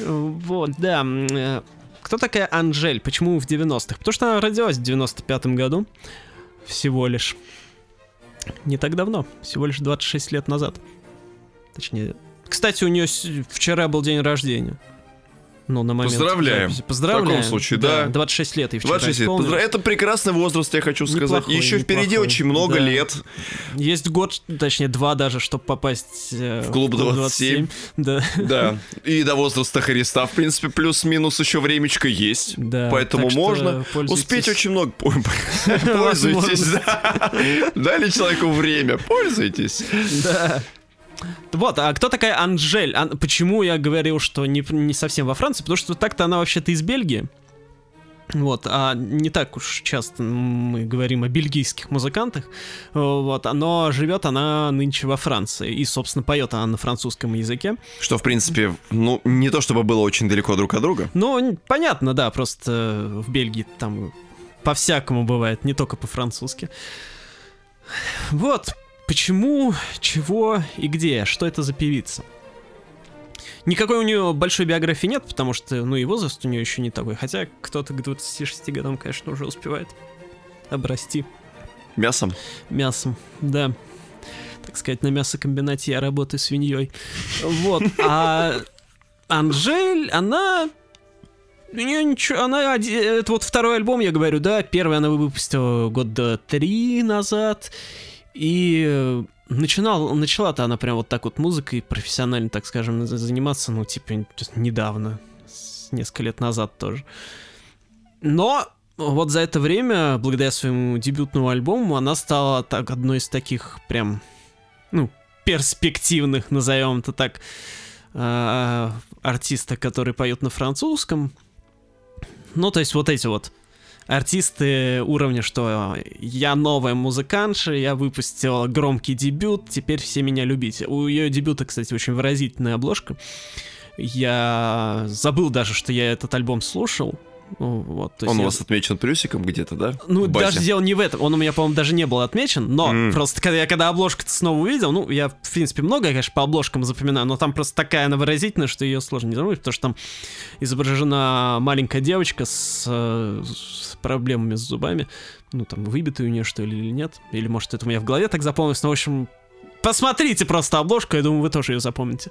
Вот, да. э, Кто такая Анжель? Почему в 90-х? Потому что она родилась в 95-м году. Всего лишь. Не так давно. Всего лишь 26 лет назад. Точнее. Кстати, у нее вчера был день рождения. Ну, на момент Поздравляем. записи. Поздравляем. В таком случае, да. 26 лет и вчера 26 лет. Поздра- Это прекрасный возраст, я хочу сказать. Неплохой, Еще впереди неплохой. очень много Да. лет. Есть год, точнее, два даже, чтобы попасть э, В клуб 27. Да. Да. И до возраста Христа, в принципе, плюс-минус еще времечко есть. Да, Поэтому можно успеть очень много. Пользуйтесь, да. Дали человеку время, пользуйтесь. Да. Вот, а кто такая Анжель? Ан- Почему я говорил, что не, не совсем во Франции? Потому что так-то она вообще-то из Бельгии. Вот, а не так уж часто мы говорим о бельгийских музыкантах. Вот, но живет она нынче во Франции. И, собственно, поет она на французском языке. Что, в принципе, ну, не то чтобы было очень далеко друг от друга. Ну, понятно, да, просто в Бельгии там по-всякому бывает, не только по-французски. Вот, почему, чего и где, что это за певица. Никакой у нее большой биографии нет, потому что, ну, и возраст у нее еще не такой. Хотя кто-то к 26 годам, конечно, уже успевает обрасти Мясом. мясом, да. Так сказать, на мясокомбинате я работаю свиньей. Вот. А Анжель, она... У нее ничего, она это вот второй альбом, я говорю, да, первый она выпустила года три назад, и э, начинал, начала-то она прям вот так вот музыкой профессионально, так скажем, за- заниматься, ну, типа, недавно, несколько лет назад тоже. Но вот за это время, благодаря своему дебютному альбому, она стала так, одной из таких прям, ну, перспективных, назовем это так, э, артиста, который поет на французском. Ну, то есть вот эти вот артисты уровня, что я новая музыкантша, я выпустила громкий дебют, теперь все меня любите. У ее дебюта, кстати, очень выразительная обложка. Я забыл даже, что я этот альбом слушал. Ну, Вот, Он у я- вас отмечен плюсиком где-то, да? ну, даже дело не в этом. Он у меня, по-моему, даже не был отмечен. Но М. просто когда я когда обложку снова увидел, ну, я, в принципе, много, конечно, по обложкам запоминаю, но там просто такая она выразительная, что ее сложно не запомнить, потому что там изображена маленькая девочка с, с проблемами с зубами. Ну, там, выбитые у нее, что ли, или нет. Или, может, это у меня в голове так запомнилось. Но, в общем, посмотрите просто обложку, я думаю, вы тоже ее запомните.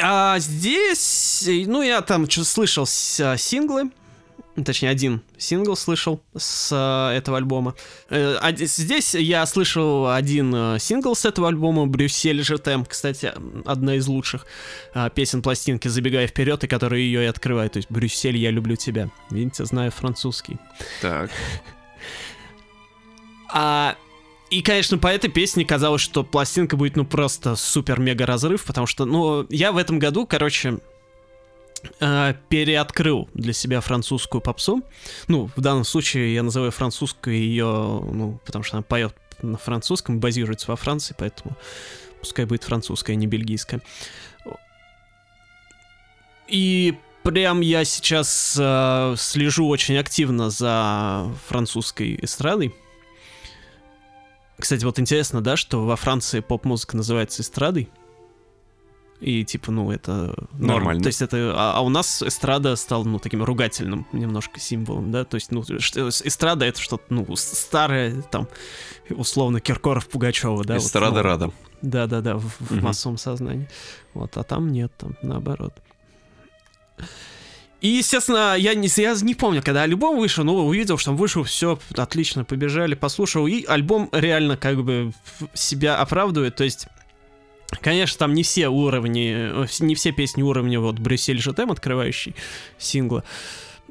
А здесь, ну, я там слышал с- а, синглы, точнее, один сингл слышал с а, этого альбома. Э, а здесь я слышал один э, сингл с этого альбома, «Брюссель ЖТМ», кстати, одна из лучших песен пластинки «Забегая вперед», и которая ее и открывает, то есть «Брюссель, я люблю тебя». Видите, знаю французский. Так. А, и, конечно, по этой песне казалось, что пластинка будет, ну, просто супер-мега разрыв, потому что, ну, я в этом году, короче, э, переоткрыл для себя французскую попсу. Ну, в данном случае я называю французскую ее, ну, потому что она поет на французском, базируется во Франции, поэтому пускай будет французская, а не бельгийская. И прям я сейчас э, слежу очень активно за французской эстрадой. Кстати, вот интересно, да, что во Франции поп-музыка называется эстрадой. И типа, ну, это норм. Нормально. То есть это... А, а у нас эстрада стала, ну, таким ругательным немножко символом, да? То есть, ну, эстрада это что-то, ну, старое, там, условно, Киркоров, Пугачева, да? вот, Эстрада ну, рада. да-да-да, в, в Мгм. массовом сознании. Вот, а там нет, там наоборот. И, естественно, я не, я не помню, когда альбом вышел, но увидел, что он вышел, все, отлично, побежали, послушал, и альбом реально как бы себя оправдывает, то есть... Конечно, там не все уровни, не все песни уровня вот Брюссель Жетем, открывающий сингла,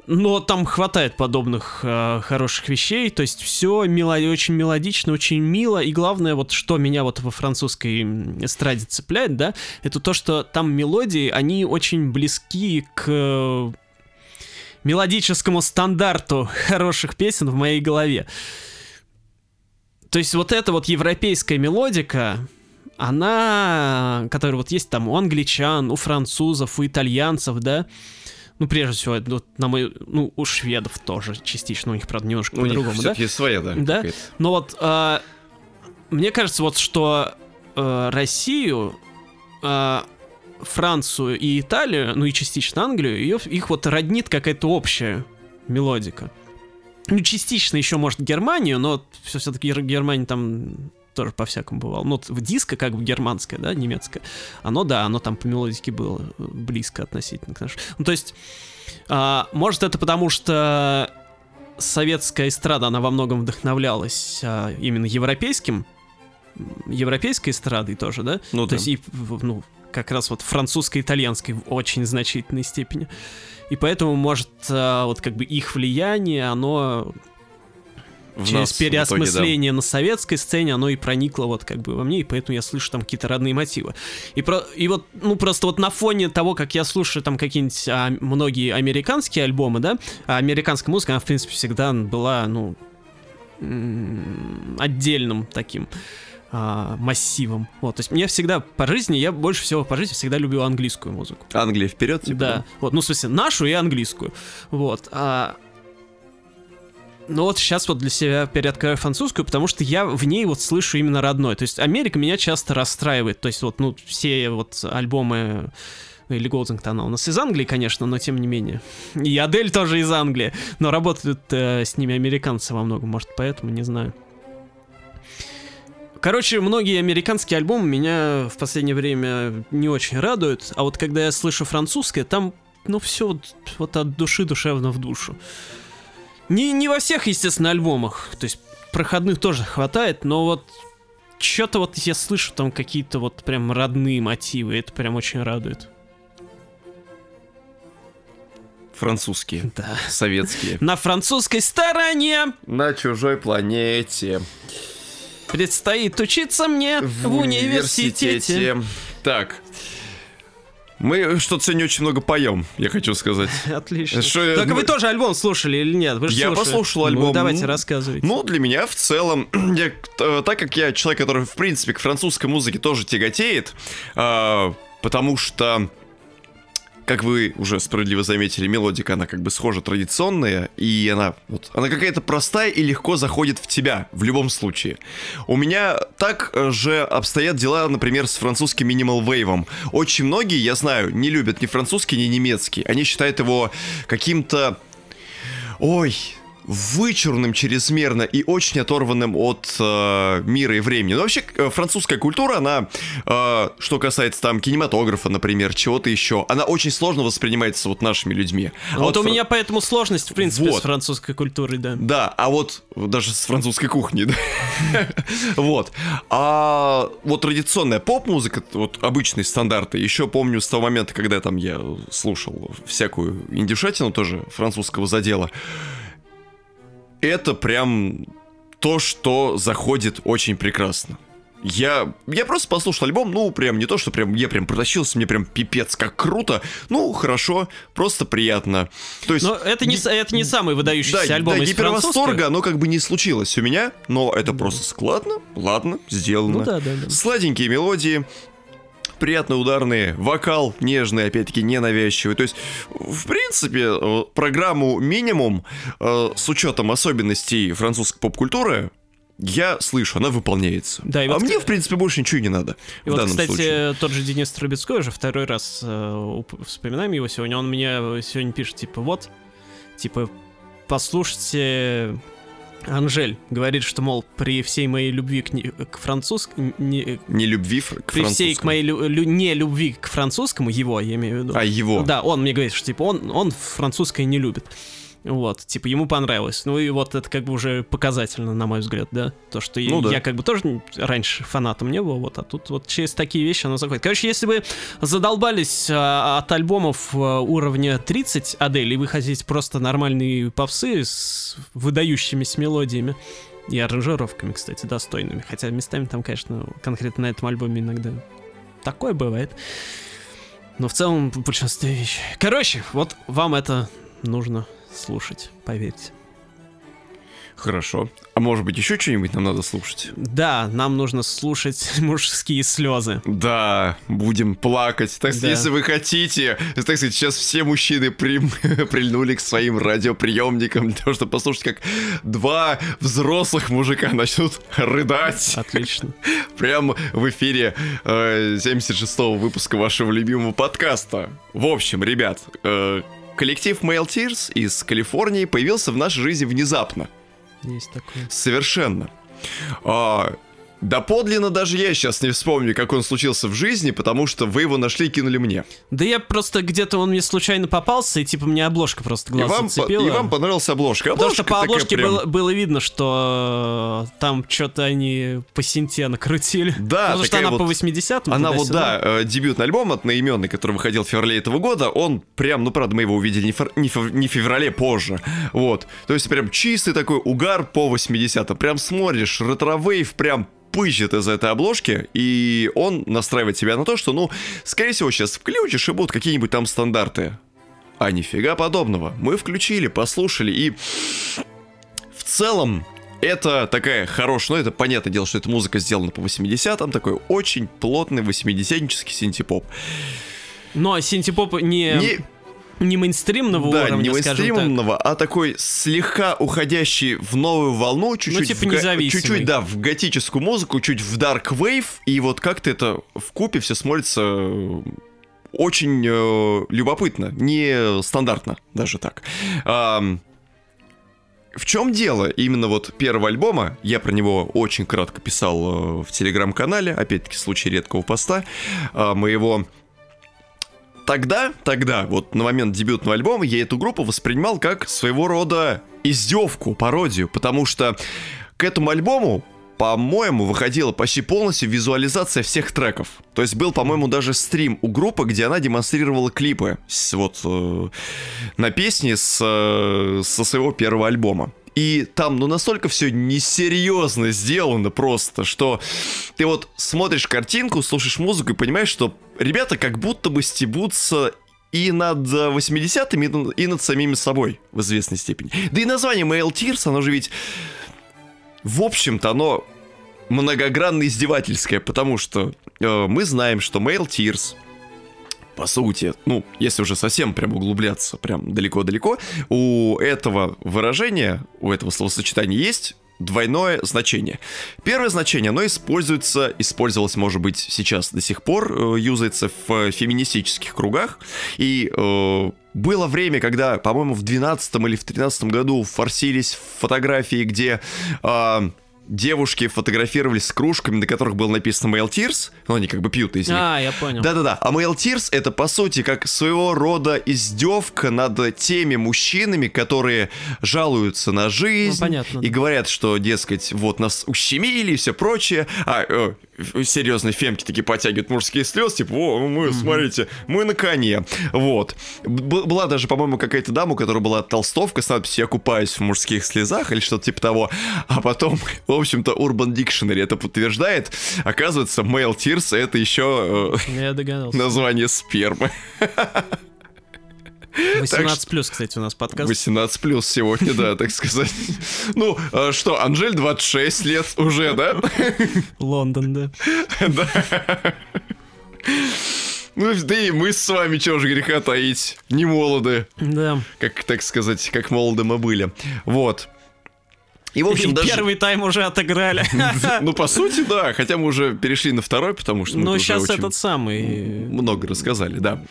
но там хватает подобных э, хороших вещей, то есть все очень мелодично, очень мило, и главное, вот что меня вот во французской эстраде цепляет, да, это то, что там мелодии, они очень близки к мелодическому стандарту хороших песен в моей голове. То есть вот эта вот европейская мелодика, она, которая вот есть там у англичан, у французов, у итальянцев, да, ну, прежде всего, вот на мой, ну, у шведов тоже частично, у них, правда, немножко по-другому, да? все-таки своя, да. Да. Но вот а, мне кажется, вот что а, Россию, а, Францию и Италию, ну и частично Англию, ее, их вот роднит какая-то общая мелодика. Ну, частично еще, может, Германию, но все-таки Германия там тоже по-всякому бывало. Ну, в диско как бы германское, да, немецкое. Оно, да, оно там по мелодике было близко относительно к нашему. Ну, то есть, а, может, это потому что советская эстрада, она во многом вдохновлялась а, именно европейским, европейской эстрадой тоже, да? Ну То да. есть, и, ну, как раз вот французско-итальянской в очень значительной степени. И поэтому, может, а, вот как бы их влияние, оно В через в итоге, да. переосмысление на советской сцене, оно и проникло вот как бы во мне, и поэтому я слышу там какие-то родные мотивы. И, про, и вот, ну, просто вот на фоне того, как я слушаю там какие-нибудь а, многие американские альбомы, да, а американская музыка, она, в принципе, всегда была, ну, отдельным таким а, массивом. Вот, то есть мне всегда по жизни, я больше всего по жизни всегда любил английскую музыку. Англия вперед, типа. Да, вот, ну, в смысле, нашу и английскую. Вот. А... Ну вот сейчас вот для себя переоткрываю французскую, потому что я в ней вот слышу именно родной. То есть Америка меня часто расстраивает. То есть вот, ну, все вот альбомы ну, или Голдинг она у нас из Англии, конечно, но тем не менее. И Адель тоже из Англии. Но работают э, с ними американцы во многом, может, поэтому, не знаю. Короче, многие американские альбомы меня в последнее время не очень радуют, а вот когда я слышу французское, там, ну, все вот, вот от души душевно в душу. Не, не во всех, естественно, альбомах, то есть проходных тоже хватает, но вот что-то вот я слышу там какие-то вот прям родные мотивы, это прям очень радует. Французские, Да. советские. На французской стороне На чужой планете. Предстоит учиться мне в, университете. Так. Мы что-то сегодня очень много поем, я хочу сказать. Отлично. Что Только ну, вы тоже альбом слушали или нет? Вы же Я слушали. послушал Ну, альбом. давайте рассказывайте. Ну, для меня в целом, я, э, так как я человек, который, в принципе, к французской музыке тоже тяготеет, а, потому что, как вы уже справедливо заметили, мелодика, она как бы схожа традиционная, и она, вот, она какая-то простая и легко заходит в тебя, в любом случае. У меня так э, же обстоят дела, например, с французским минимал вейвом. Очень многие, я знаю, не любят ни французский, ни немецкий. Они считают его каким-то ой, вычурным чрезмерно и очень оторванным от э, мира и времени. Но вообще э, французская культура, она, э, что касается там кинематографа, например, чего-то еще, она очень сложно воспринимается вот нашими людьми. А вот у фра- меня поэтому сложность, в принципе, Вот. с французской культурой, да. Да, а вот даже с французской кухни, да. Вот. А вот традиционная поп-музыка, вот обычные стандарты, еще помню с того момента, когда там я слушал всякую индюшатину тоже французского задела. Это прям то, что заходит очень прекрасно. Я, я просто послушал альбом, ну, прям не то, что прям я прям протащился, мне прям пипец как круто. Ну, хорошо, просто приятно. То есть... Но это не, с- это не самый выдающийся да, альбом да, из гипервосторга, оно как бы не случилось у меня, но это просто складно, ладно, сделано. Ну да, да, да. Сладенькие мелодии. В приятные ударные, вокал нежный, опять-таки ненавязчивый. То есть, в принципе, э, программу минимум э, с учетом особенностей французской поп-культуры я слышу, она выполняется. Да, и а вот, мне, к- в принципе, больше ничего не надо. И в вот, данном кстати, случае. тот же Денис Трубецкой уже второй раз э, вспоминаем его сегодня. Он мне сегодня пишет, типа, вот, типа, послушайте, Анжель говорит, что, мол, при всей моей любви к, не- к французскому, не, Не любви к при всей к французскому. моей лю- лю- не любви к французскому, его, я имею в виду. А его? Да, он мне говорит, что, типа, он, он французское не любит. Вот, типа, ему понравилось. Ну и вот это как бы уже показательно, на мой взгляд, да? То, что я- Ну да. я как бы тоже раньше фанатом не был, вот, а тут вот через такие вещи оно заходит. Короче, если вы задолбались а, от альбомов а, уровня 30 Адель, и вы хотите просто нормальные попсы с выдающимися мелодиями, и аранжировками, кстати, достойными. Хотя местами там, конечно, конкретно на этом альбоме иногда такое бывает. Но в целом в большинстве вещей. Короче, вот вам это нужно слушать, поверьте. Хорошо. А может быть, еще что-нибудь нам надо слушать? Да, нам нужно слушать мужские слезы. Да, будем плакать. Так, Да. если вы хотите, так сказать, сейчас все мужчины прим- прильнули к своим радиоприемникам для того, чтобы послушать, как два взрослых мужика начнут рыдать Отлично. прямо в эфире э, 76-го выпуска вашего любимого подкаста. В общем, ребят, э, коллектив Male Tears из Калифорнии появился в нашей жизни внезапно. Есть такое. Совершенно. А, доподлинно даже я сейчас не вспомню, как он случился в жизни, потому что вы его нашли и кинули мне. Да я просто где-то он мне случайно попался, и типа мне обложка просто И глаз вам, по- зацепила. и вам понравилась обложка. Потому что Обложка по обложке прям- было, было видно, что э, там что-то они по синте накрутили. Да, Потому что она вот- по 80 Она вот, да, э, дебютный альбом одноименный, который выходил в феврале этого года, он прям, ну, правда, мы его увидели не, фер- не фев- не в феврале, позже, вот. То есть прям чистый такой угар по 80-м. Прям смотришь, retrowave прям пышет из этой обложки, и он настраивает тебя на то, что, ну, скорее всего, сейчас включишь, и будут какие-нибудь там стандарты. А нифига подобного. Мы включили, послушали, и в целом это такая хорошая, ну это понятное дело, что эта музыка сделана по 80-м, такой очень плотный 80-нический синтепоп. Но синтепоп не, Не, не мейнстримного да, уровня, не скажем так. мейнстримного, а такой слегка уходящий в новую волну, чуть-чуть, типа в чуть-чуть, да, в готическую музыку, чуть в dark wave, и вот как-то это в купе все смотрится э, очень э, любопытно, не стандартно, даже так. Ам, в чем дело именно вот первого альбома? Я про него очень кратко писал э, в телеграм-канале, опять-таки в случае редкого поста э, моего. Тогда, тогда, вот на момент дебютного альбома, я эту группу воспринимал как своего рода издевку, пародию, потому что к этому альбому по-моему, выходила почти полностью визуализация всех треков. То есть был, по-моему, даже стрим у группы, где она демонстрировала клипы с, вот э, на песни с, э, со своего первого альбома. И там, ну, настолько все несерьезно сделано просто, что ты вот смотришь картинку, слушаешь музыку и понимаешь, что ребята как будто бы стебутся и над э, 80-ми, и над- и над самими собой в известной степени. Да и название Male Tears, оно же ведь в общем-то, оно многогранно издевательское, потому что э, мы знаем, что Male Tears, по сути, ну, если уже совсем прям углубляться, прям далеко-далеко, у этого выражения, у этого словосочетания есть двойное значение. Первое значение, оно используется, использовалось, может быть, сейчас до сих пор, э, юзается в э, феминистических кругах, и э, было время, когда, по-моему, в 12 или в 13 году форсились фотографии, где а, девушки фотографировались с кружками, на которых было написано Male Tears, ну, они как бы пьют из них. А, я понял. Да-да-да, а Male Tears это по сути как своего рода издевка над теми мужчинами, которые жалуются на жизнь Ну, понятно, и да. говорят, что, дескать, вот нас ущемили и все прочее, а э, серьезные фемки такие потягивают мужские слезы, типа, о, мы, смотрите, мы на коне, вот. Б- была даже, по-моему, какая-то дама, у которой была толстовка с надписью «Я купаюсь в мужских слезах» или что-то типа того, а потом, общем-то, Urban Dictionary это подтверждает, оказывается, Male Tears это еще догадался. название спермы. 18 плюс, кстати, у нас подкаст. 18 плюс сегодня, да, так сказать. Ну, а что, Анжель 26 лет уже, да? Лондон, да. Да. Ну, да и мы с вами, чего же греха таить, не молоды, Да. как, так сказать, как молоды мы были. Вот. И, в И общем, даже... первый тайм уже отыграли. Ну, по сути, да, хотя мы уже перешли на второй, потому что мы Но сейчас очень этот самый много рассказали, да.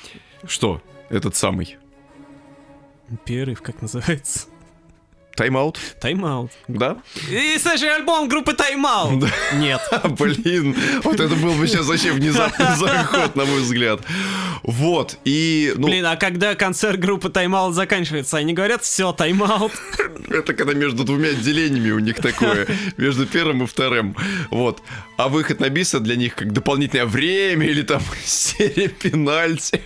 Что? Этот самый? перерыв, как называется? Тайм-аут? Тайм-аут. Да? И свежий альбом группы Тайм-аут. Нет. Блин, вот это был бы сейчас вообще внезапный заход, на мой взгляд. Вот, и... Ну, Блин, а когда концерт группы Тайм-аут заканчивается, они говорят, все, тайм-аут. Это когда между двумя отделениями у них такое, между первым и вторым. Вот. А выход на биса для них как дополнительное время или там серия пенальти.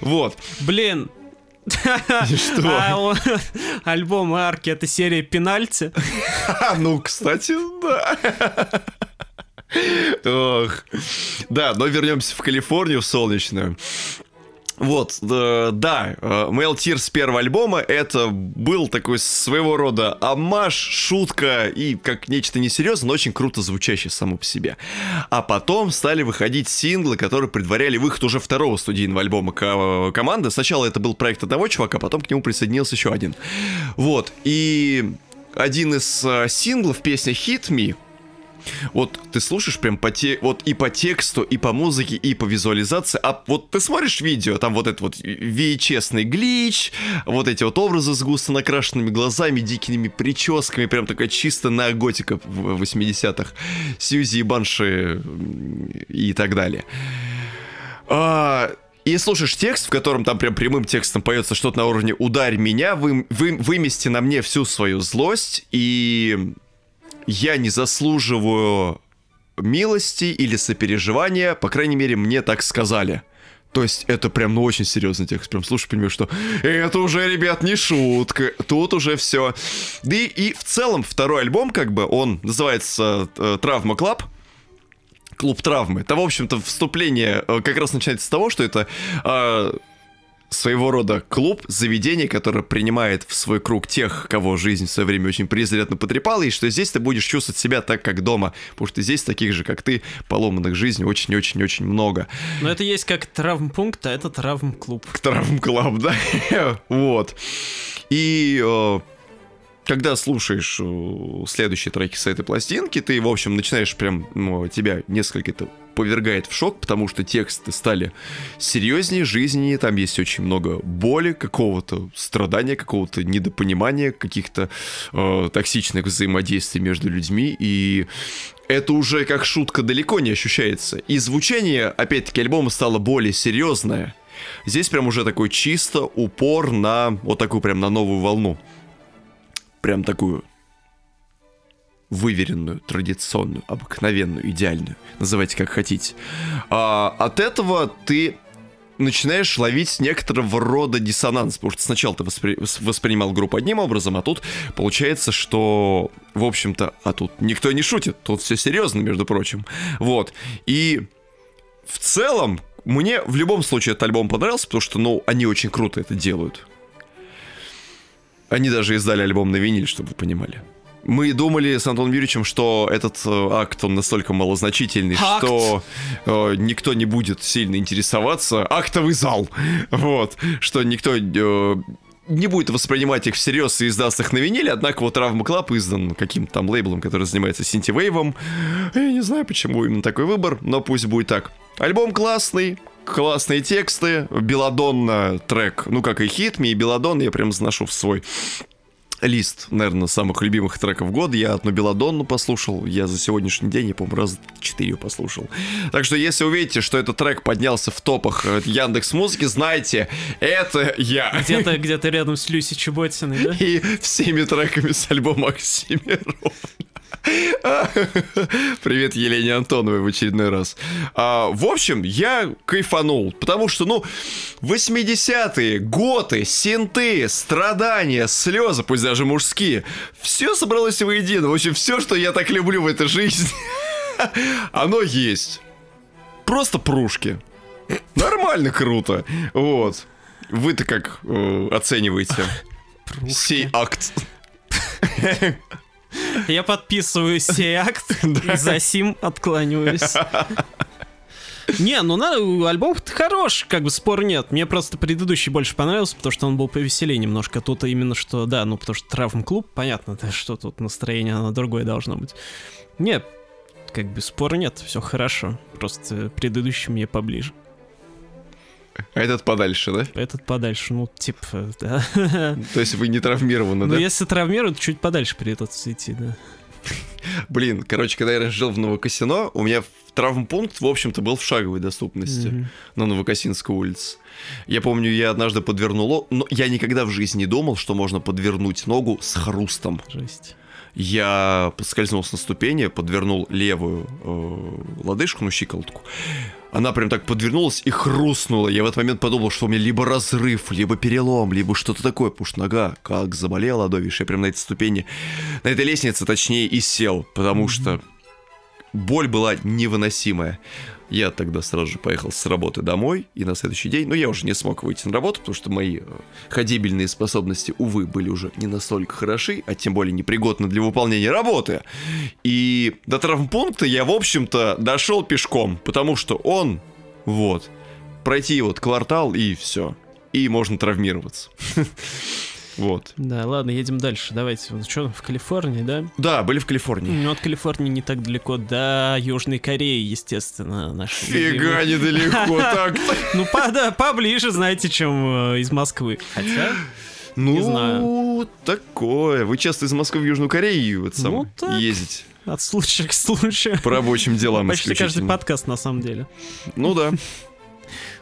Вот. Блин. что? А альбом Арки это серия пенальти. Ну, кстати, да. Ох. Да, но вернемся в Калифорнию, в солнечную. Вот, э, да, э, Male Tears первого альбома это был такой своего рода амаш, шутка и как нечто несерьезное, но очень круто звучащее само по себе. А потом стали выходить синглы, которые предваряли выход уже второго студийного альбома ко- команды. Сначала это был проект одного чувака, потом к нему присоединился еще один. Вот, и один из э, синглов, песня Hit Me, вот ты слушаешь прям по те, вот и по тексту, и по музыке, и по визуализации, а вот ты смотришь видео, там вот этот вот VHS-ный глич, вот эти вот образы с густо накрашенными глазами, дикими прическами, прям такая чисто на готика в 80-х, Сьюзи и Банши и так далее. А, и слушаешь текст, в котором там прям прямым текстом поется что-то на уровне «Ударь меня, вы, вы, вымести на мне всю свою злость», и я не заслуживаю милости или сопереживания, по крайней мере, мне так сказали. То есть это прям, ну, очень серьезный текст. Прям слушай, понимаешь, что это уже, ребят, не шутка. Тут уже все. Да и, и в целом второй альбом, как бы, он называется э, Trauma Club. Клуб травмы. Это, в общем-то, вступление э, как раз начинается с того, что это э, своего рода клуб, заведение, которое принимает в свой круг тех, кого жизнь в свое время очень изрядно потрепала, и что здесь ты будешь чувствовать себя так, как дома, потому что здесь таких же, как ты, поломанных жизней очень-очень-очень много. Но это есть как травмпункт, а это травм-клуб. Trauma Club, да? вот. И э, когда слушаешь э, следующие треки с этой пластинки, ты, в общем, начинаешь прям, ну, тебя несколько это повергает в шок, потому что тексты стали серьезнее, жизненнее, там есть очень много боли, какого-то страдания, какого-то недопонимания, каких-то э, токсичных взаимодействий между людьми, и это уже как шутка далеко не ощущается. И звучание, опять-таки, альбома стало более серьезное. Здесь прям уже такой чисто упор на вот такую прям на новую волну. Прям такую выверенную, традиционную, обыкновенную, идеальную. Называйте как хотите. А, от этого ты начинаешь ловить некоторого рода диссонанс, потому что сначала ты воспри- вос- воспринимал группу одним образом, а тут получается, что, в общем-то, а тут никто не шутит, тут все серьезно, между прочим. Вот. И в целом, мне в любом случае этот альбом понравился, потому что, ну, они очень круто это делают. Они даже издали альбом на виниле, чтобы вы понимали. Мы думали с Антоном Юрьевичем, что этот э, акт, он настолько малозначительный, Акт. что э, никто не будет сильно интересоваться. Актовый зал! Вот. Что никто э, не будет воспринимать их всерьез и издаст их на виниле, однако вот Trauma Club издан каким-то там лейблом, который занимается synthwave ом. Я не знаю, почему именно такой выбор, но пусть будет так. Альбом классный, классные тексты, Беладонна трек, ну как и Me, и Беладон я прям заношу в свой лист, наверное, самых любимых треков года. Я одну Беладонну послушал, я за сегодняшний день, я, по-моему, раз 4 ее послушал. Так что, если увидите, что этот трек поднялся в топах э, Яндекс Музыки, знайте, это я. Где-то где рядом с Люси Чеботиной, да? И всеми треками с альбома Оксимирона. Привет Елене Антоновой в очередной раз. А, в общем, я кайфанул, потому что, ну, 80-е, готы, синты, страдания, слезы, пусть даже мужские, все собралось воедино. В общем, все, что я так люблю в этой жизни, оно есть. Просто прушки. Нормально круто. Вот. Вы-то как э, оцениваете сей акт? Я подписываю сей акт и за сим отклонюсь. Не, ну на, альбом хорош, как бы спор нет. Мне просто предыдущий больше понравился, потому что он был повеселее немножко. Тут именно что, да, ну потому что травм-клуб, понятно, да, что тут настроение, оно другое должно быть. Нет, как бы спора нет, все хорошо. Просто предыдущий мне поближе. А этот подальше, да? Этот подальше, ну, типа, да. То есть вы не травмированы, Ну, да? если травмируют, чуть подальше придется идти, да. Блин, короче, когда я жил в Новокосино, у меня травмпункт, в общем-то, был в шаговой доступности Мгм. на Новокосинской улице. Я помню, я однажды подвернул, но я никогда в жизни не думал, что можно подвернуть ногу с хрустом. Жесть. Я поскользнулся на ступени, подвернул левую э, лодыжку, ну, щиколотку. Она прям так подвернулась и хрустнула. Я в этот момент подумал, что у меня либо разрыв, либо перелом, либо что-то такое, потому что нога как заболела, Адовиш. Я прям на этой ступени, на этой лестнице, точнее, и сел, потому что боль была невыносимая. Я тогда сразу же поехал с работы домой, и на следующий день, ну, я уже не смог выйти на работу, потому что мои э, ходибельные способности, увы, были уже не настолько хороши, а тем более непригодны для выполнения работы. И до травмпункта я, в общем-то, дошел пешком, потому что он, вот, пройти вот квартал и все. И можно травмироваться. Вот. Да, ладно, едем дальше. Давайте. Вот что, в Калифорнии, да? Да, были в Калифорнии. Ну, от Калифорнии не так далеко до Южной Кореи, естественно. Наши Фига недалеко так-то. Ну, да, поближе, знаете, чем э, из Москвы. Хотя, Ну, знаю. такое. Вы часто из Москвы в Южную Корею вот, сам Ну, так. ездите от случая к случаю. по рабочим делам Почти каждый подкаст, на самом деле. Ну да.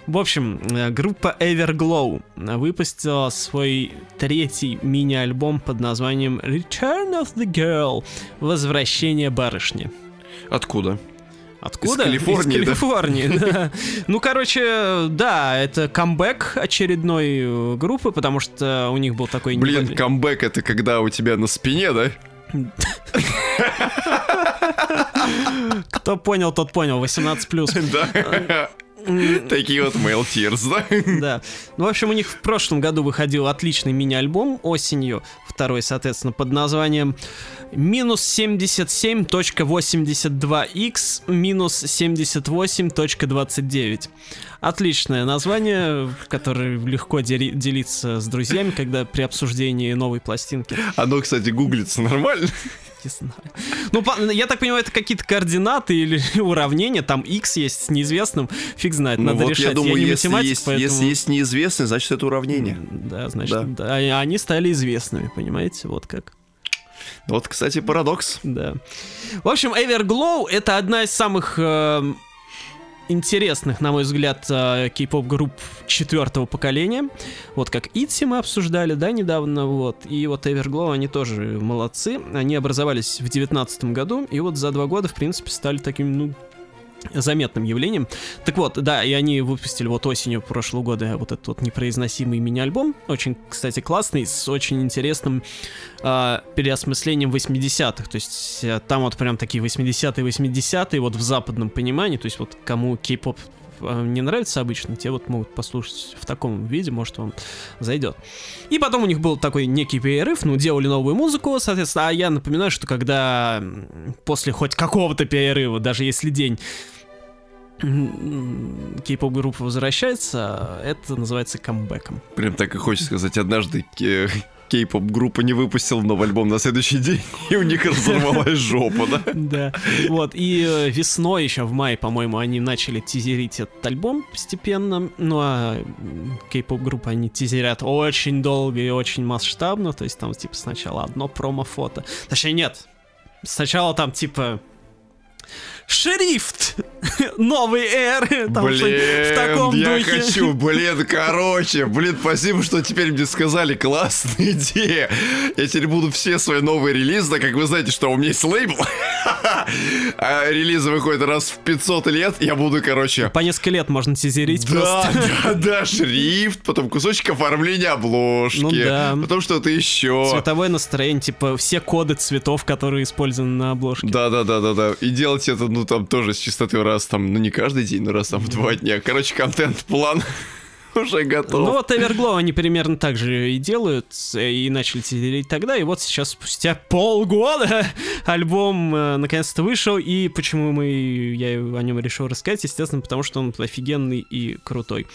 В общем, э, группа Everglow выпустила свой третий мини-альбом под названием Return of the Girl. Возвращение барышни. Откуда? Откуда? Из Калифорнии, Из да? Калифорнии, да. Ну, короче, да, это камбэк очередной э, группы, потому что у них был такой... Блин, небольшой- камбэк это когда у тебя на спине, да? Кто понял, тот понял, 18+. Да. Такие вот mail tears, да? Да. Ну, в общем, у них в прошлом году выходил отличный мини-альбом осенью, второй, соответственно, под названием минус 77.82x минус 78.29. Отличное название, которое легко делиться с друзьями, когда при обсуждении новой пластинки. Оно, кстати, гуглится нормально. Не знаю. Ну, я так понимаю, это какие-то координаты или уравнения, там x есть с неизвестным, фиг знает, Ну надо вот решать. я думаю, не если математик, есть, поэтому... если есть неизвестный, значит это уравнение. Да, значит, Да. да. Они стали известными, понимаете, вот как. Вот, кстати, парадокс. Да. В общем, Everglow — это одна из самых э, интересных, на мой взгляд, э, кей-поп групп четвертого поколения. Вот как Итси мы обсуждали, да, недавно, вот. И вот Everglow, они тоже молодцы. Они образовались в девятнадцатом году, и вот за два года, в принципе, стали таким, ну, заметным явлением. Так вот, да, и они выпустили вот осенью прошлого года вот этот вот непроизносимый мини-альбом. Очень, кстати, классный, с очень интересным а, переосмыслением 80-х. То есть э, там вот прям такие 80-е, 80-е, вот в западном понимании. То есть вот кому кей-поп э, не нравится обычно, те вот могут послушать в таком виде, может вам зайдет. И потом у них был такой некий перерыв, ну, делали новую музыку, соответственно, а я напоминаю, что когда после хоть какого-то перерыва, даже если день, кей-поп группа возвращается, это называется камбэком. Прям так и хочется сказать, однажды ке- кей-поп группа не выпустила новый альбом на следующий день, и у них разорвалась жопа, да? Да, вот, и э, весной еще, в мае, по-моему, они начали тизерить этот альбом постепенно, ну а кей-поп группы они тизерят очень долго и очень масштабно, то есть там типа сначала одно промо-фото, точнее нет, сначала там типа шрифт новой эры, там блин, в таком я духе. хочу, блин, короче, блин, спасибо, что теперь мне сказали, классная идея. Я теперь буду все свои новые релизы, так как вы знаете, что у меня есть лейбл, а релизы выходят раз в 500 лет, я буду, короче, По несколько лет можно тизерить Да, просто. да, да, шрифт, потом кусочек оформления обложки, Ну да. потом что-то еще. Цветовое настроение, типа все коды цветов, которые использованы на обложке. Да, да, да, да, да. И делать это, ну, там тоже с частотой раз, там, ну, не каждый день, но раз там в два дня. Короче, контент-план. Уже готов. Ну вот Everglow они примерно так же и делают, э, и начали теперь тогда, и вот сейчас спустя полгода альбом э, наконец-то вышел, и почему мы, я о нем решил рассказать, естественно, потому что он офигенный и крутой.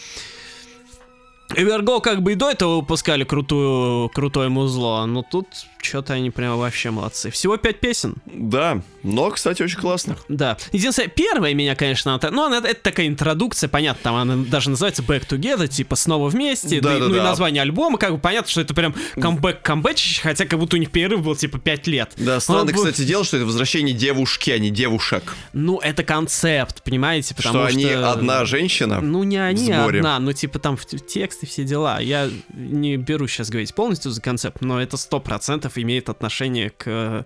Эверго как бы и до этого выпускали крутую, крутое музло, но тут что-то они прям вообще молодцы. Всего пять песен. Да, но, кстати, очень классно. Да. Единственное, первая меня, конечно, ну, она, это такая интродукция, понятно, там она даже называется Back Together, типа снова вместе, Да, да, да, ну и да. название альбома, как бы понятно, что это прям камбэк камбэчище, хотя как будто у них перерыв был типа пять лет. Да, странно, Ну, кстати, дело, что это возвращение девушки, а не девушек. Ну, это концепт, понимаете, потому Что что... они одна женщина. Ну, не они, одна, ну, типа там в тексты все дела. Я не беру сейчас говорить полностью за концепт, но это сто процентов имеет отношение к э,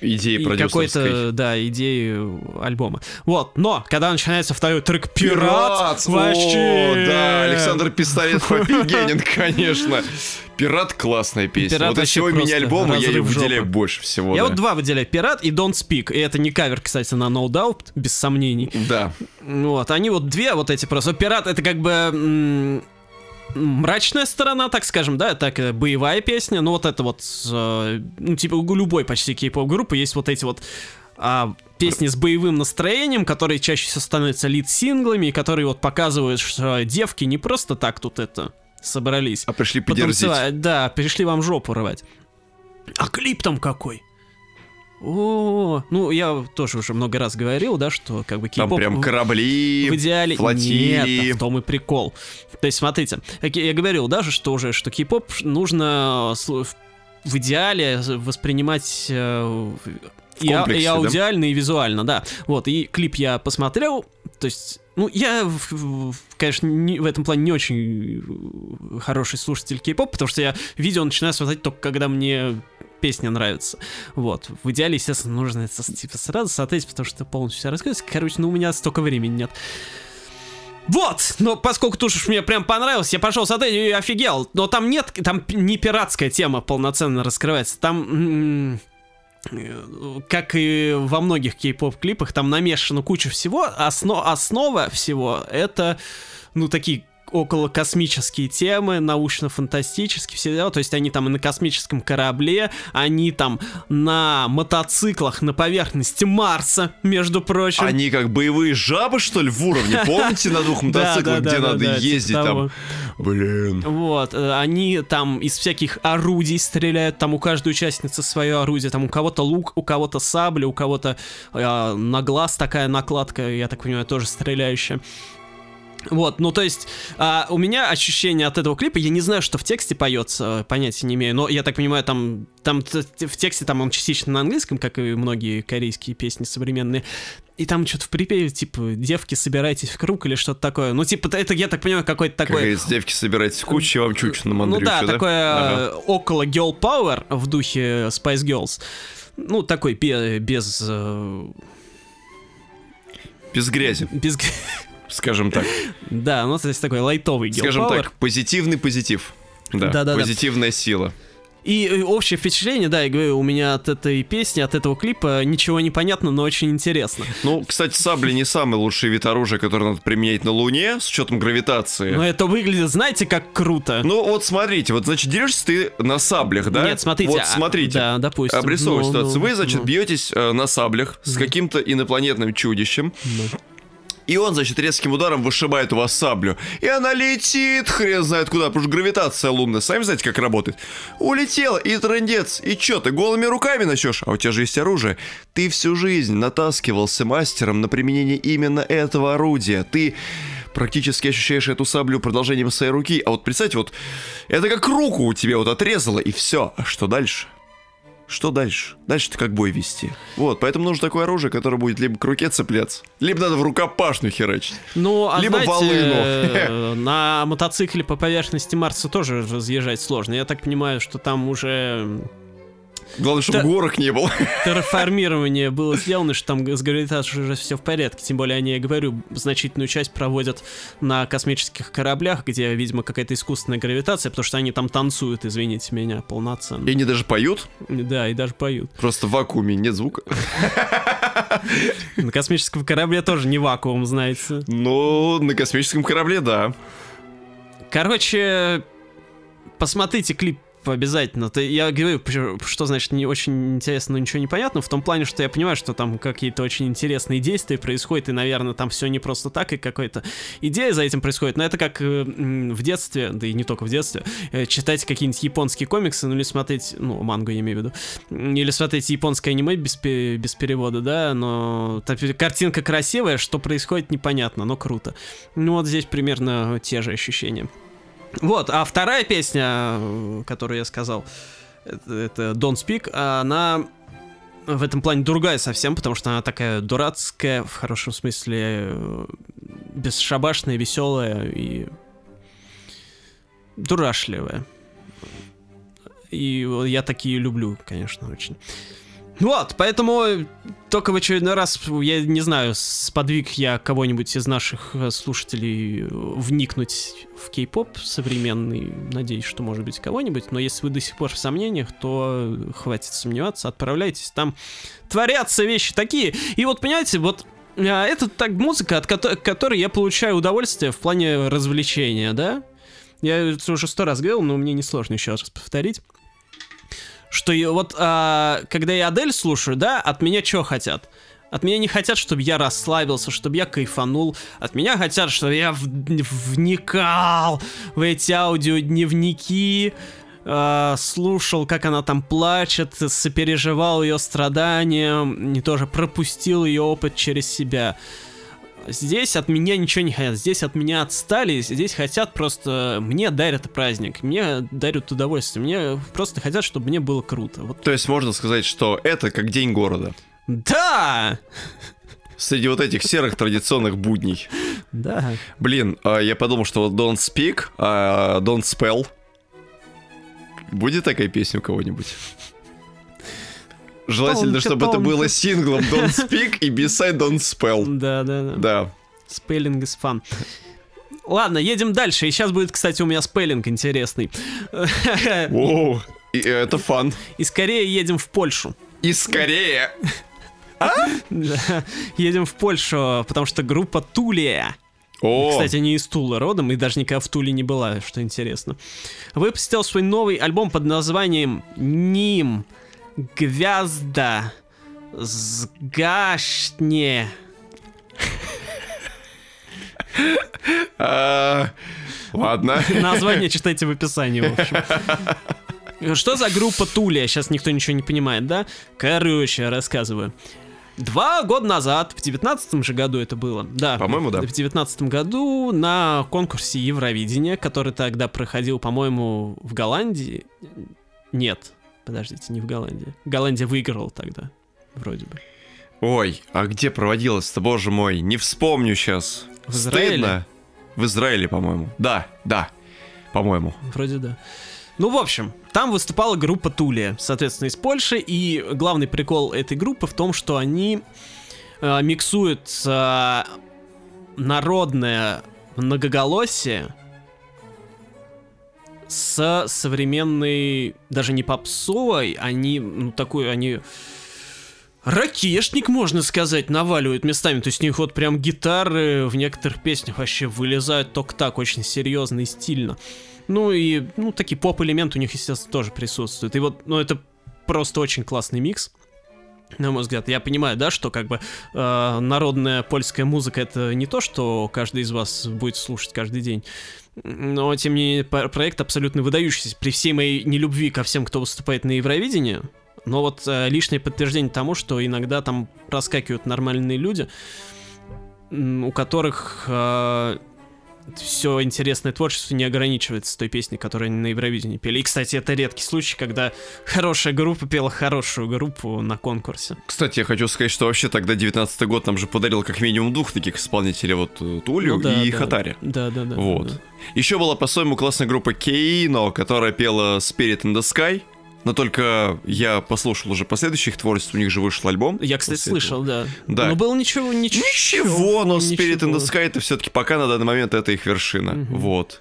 Идеи какой-то, да, идеи альбома. Вот, но, когда начинается второй трек «Пират», вообще... О, да, Александр Пистолетов офигенен, конечно. Пират классная песня. «Пират» вот из всего мини-альбома я ее выделяю жопы. больше всего. Я да. вот два выделяю «Пират» и «Don't Speak», и это не кавер, кстати, на No Doubt, без сомнений. Да. Вот, они вот две вот эти просто. Пират это как бы мрачная сторона, так скажем, да, так э, боевая песня, но вот это вот, э, ну типа у любой почти кей-поп группы есть вот эти вот а, песни с боевым настроением, которые чаще всего становятся лид-синглами, и которые вот показывают, что девки не просто так тут это собрались. А пришли подерзить. Да, пришли вам жопу рвать. А клип там какой? О, ну я тоже уже много раз говорил, да, что как бы Там кей-поп прям корабли, в идеале флотилии. нет, в том и прикол. То есть, смотрите, я говорил даже, что уже, что кей-поп нужно в- идеале воспринимать э, и, а- и да? аудиально, и визуально, да. Вот, и клип я посмотрел, то есть, ну, я, конечно, не- в этом плане не очень э, хороший слушатель кей-поп, потому что я видео начинаю смотреть только когда мне песня нравится. Вот. В идеале, естественно, нужно это типа сразу смотреть, потому что полностью все рассказывать. Короче, ну у меня столько времени нет. Вот, но поскольку тут уж мне прям понравилось, я пошел смотреть и офигел. Но там нет, там не пиратская тема полноценно раскрывается. Там, как и во многих кей-поп клипах, там намешано куча всего. Осно- основа всего это, ну, такие около космические темы, научно-фантастические, все дела, то есть они там и на космическом корабле, они там на мотоциклах на поверхности Марса, между прочим. Они как боевые жабы, что ли, в уровне? Помните на двух мотоциклах, где надо типа ездить там? Блин. Вот, э, они там из всяких орудий стреляют, там у каждой участницы свое орудие, там у кого-то лук, у кого-то сабля, у кого-то э, на глаз такая накладка, я так понимаю, тоже стреляющая. Вот, ну то есть, а, у меня ощущение от этого клипа, я не знаю, что в тексте поется, понятия не имею, но я так понимаю, там, там в тексте там он частично на английском, как и многие корейские песни современные, и там что-то в припеве, типа, девки, собирайтесь в круг или что-то такое. Ну, типа, это, я так понимаю, какой-то Как такой... говорится, девки собирайтесь в кучу, я вам чучу на Ну да, мандрючу, такое Ага. э, около girl power в духе Spice Girls. Ну, такой бе- без... э, Без грязи, без... скажем так. Да, ну, то есть такой лайтовый girl Скажем так, позитивный позитив. Да, Да-да-да. позитивная сила. И э, общее впечатление, да, я говорю, у меня от этой песни, от этого клипа ничего не понятно, но очень интересно. Ну, кстати, сабли не самый лучший вид оружия, который надо применять на Луне, с учетом гравитации. Но это выглядит, знаете, как круто. Ну, вот смотрите, вот, значит, дерешься ты на саблях, да? Нет, смотрите. Вот а, смотрите. Да, допустим. Обрисовываю Ну, ситуацию. ну, Вы, значит, ну. бьетесь э, на саблях с каким-то инопланетным чудищем. И он, значит, резким ударом вышибает у вас саблю. И она летит, хрен знает куда, потому что гравитация лунная. Сами знаете, как работает. Улетела, и трындец. И чё, ты голыми руками начнешь? А у тебя же есть оружие. Ты всю жизнь натаскивался мастером на применение именно этого орудия. Ты практически ощущаешь эту саблю продолжением своей руки. А вот представьте, вот это как руку у тебя вот отрезало, и все. А что дальше? Что дальше? Дальше ты как бой вести. Вот, поэтому нужно такое оружие, которое будет либо к руке цепляться, либо надо в рукопашную херачить. Ну, а Либо знаете, волыну. э, на мотоцикле по поверхности Марса тоже разъезжать сложно. Я так понимаю, что там уже Главное, чтобы Да. горок не было. терраформирование было сделано, что там с гравитацией уже все в порядке. Тем более они, я говорю, значительную часть проводят на космических кораблях, где, видимо, какая-то искусственная гравитация, потому что они там танцуют, извините меня, полноценно. И они даже поют, Да, и даже поют. просто в вакууме нет звука. На космическом корабле тоже не вакуум, знаете. Ну, на космическом корабле, да. Короче, посмотрите клип обязательно. Ты, я говорю, что значит не очень интересно, но ничего не понятно, в том плане, что я понимаю, что там какие-то очень интересные действия происходят, и, наверное, там все не просто так, и какая-то идея за этим происходит, но это как э, в детстве, да и не только в детстве, э, читать какие-нибудь японские комиксы, ну или смотреть, ну, мангу я имею в виду, или смотреть японское аниме без, без перевода, да, но так, картинка красивая, что происходит непонятно, но круто. Ну вот здесь примерно те же ощущения. Вот, а вторая песня, которую я сказал, это, это Don't Speak, она в этом плане другая совсем, потому что она такая дурацкая, в хорошем смысле, бесшабашная, веселая и дурашливая. И я такие люблю, конечно, очень. Вот, поэтому только в очередной раз, я не знаю, сподвиг я кого-нибудь из наших э, слушателей вникнуть в кей-поп современный. Надеюсь, что может быть кого-нибудь. Но если вы до сих пор в сомнениях, то хватит сомневаться, отправляйтесь. Там творятся вещи такие. И вот, понимаете, вот это так музыка, от которой я получаю удовольствие в плане развлечения, да? Я это уже сто раз говорил, но мне несложно еще раз повторить что я, вот а, когда я Адель слушаю, да, от меня что хотят? От меня не хотят, чтобы я расслабился, чтобы я кайфанул. От меня хотят, чтобы я в, вникал в эти аудиодневники, э, слушал, как она там плачет, сопереживал ее страдания, и тоже пропустил ее опыт через себя. Здесь от меня ничего не хотят, здесь от меня отстали, здесь хотят просто... Мне дарят праздник, мне дарят удовольствие, мне просто хотят, чтобы мне было круто. Вот. То есть можно сказать, что это как день города? Да! Среди вот этих серых традиционных будней. Да. Блин, а я подумал, что вот Don't Speak, а Don't Spell. Будет такая песня у кого-нибудь? Желательно, тонко, чтобы тонко. это было синглом Don't Speak и Beside Don't Spell. Да, да, да. Да. Спеллинг is fun. Ладно, едем дальше. И сейчас будет, кстати, у меня спеллинг интересный. Воу, это фан. И скорее едем в Польшу. И скорее. А? Едем в Польшу, потому что группа Тулия. О. Кстати, не из Тулы родом, и даже никогда в Туле не была, что интересно. Выпустил свой новый альбом под названием «Ним». Гвязда сгашне. А, ладно. Название читайте в описании, в общем. Что за группа Тулия? Сейчас никто ничего не понимает, да? Короче, рассказываю. Два года назад, в девятнадцатом же году это было, да. По-моему, да. В девятнадцатом году на конкурсе Евровидения, который тогда проходил, по-моему, в Голландии. Нет, Подождите, не в Голландии. Голландия выиграла тогда, вроде бы. Ой, а где проводилось-то, боже мой? Не вспомню сейчас. В Израиле? Стыдно. В Израиле, по-моему. Да, да, по-моему. Вроде да. Ну, в общем, там выступала группа Тулия, соответственно, из Польши, и главный прикол этой группы в том, что они э, миксуют э, народное многоголосие с современной, даже не попсовой, они, ну, такой, они ракешник, можно сказать, наваливают местами. То есть у них вот прям гитары в некоторых песнях вообще вылезают только так, очень серьезно и стильно. Ну и, ну, такие поп-элементы у них, естественно, тоже присутствуют. И вот, ну, это просто очень классный микс на мой взгляд. Я понимаю, да, что как бы э, народная польская музыка это не то, что каждый из вас будет слушать каждый день. Но, тем не менее, проект абсолютно выдающийся. При всей моей нелюбви ко всем, кто выступает на Евровидении, но вот э, лишнее подтверждение тому, что иногда там проскакивают нормальные люди, у которых э, все интересное творчество не ограничивается той песней, которую они на Евровидении пели. И, кстати, это редкий случай, когда хорошая группа пела хорошую группу на конкурсе. Кстати, я хочу сказать, что вообще тогда 19 год нам же подарил как минимум двух таких исполнителей, вот э, Тулю ну, да, и да, Хатари. Да, да, да. Вот. Да. Еще была по-своему классная группа Кейно, которая пела Spirit in the Sky. Но только я послушал уже последующих творчеств, у них же вышел альбом. Я, кстати, слышал, да. Да. Но было ничего, ничего. Ничего, но Spirit in the Sky это все-таки пока на данный момент это их вершина. Угу. Вот.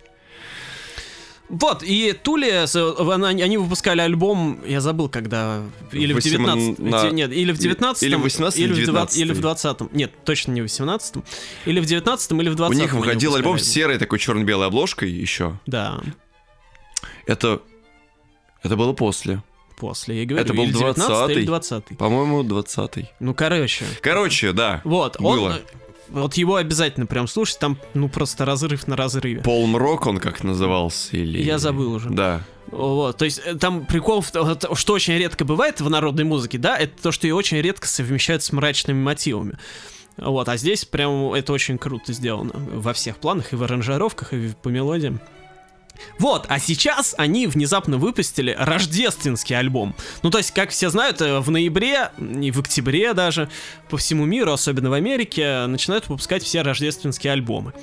Вот, и Тули, они выпускали альбом, я забыл, когда, или в 19 на... нет, или в 19 или в 18 или в 19 или в 20 нет, точно не в 18 или в 19 или в 20 У них выходил альбом с серой такой черно-белой обложкой еще. Да. Это, это было после. После, я говорю, это был 20 или 20 По-моему, 20 Ну, короче. Короче, да. Вот, было. он вот его обязательно прям слушать, там, ну, просто разрыв на разрыве. Полм Рок он как назывался? Или... Я забыл уже. Да. Вот, то есть э, там прикол, что очень редко бывает в народной музыке, да, это то, что ее очень редко совмещают с мрачными мотивами. Вот, а здесь прям это очень круто сделано во всех планах, и в аранжировках, и по мелодиям. Вот, а сейчас они внезапно выпустили рождественский альбом. Ну, то есть, как все знают, э, в ноябре и в октябре даже по всему миру, особенно в Америке, начинают выпускать все рождественские альбомы.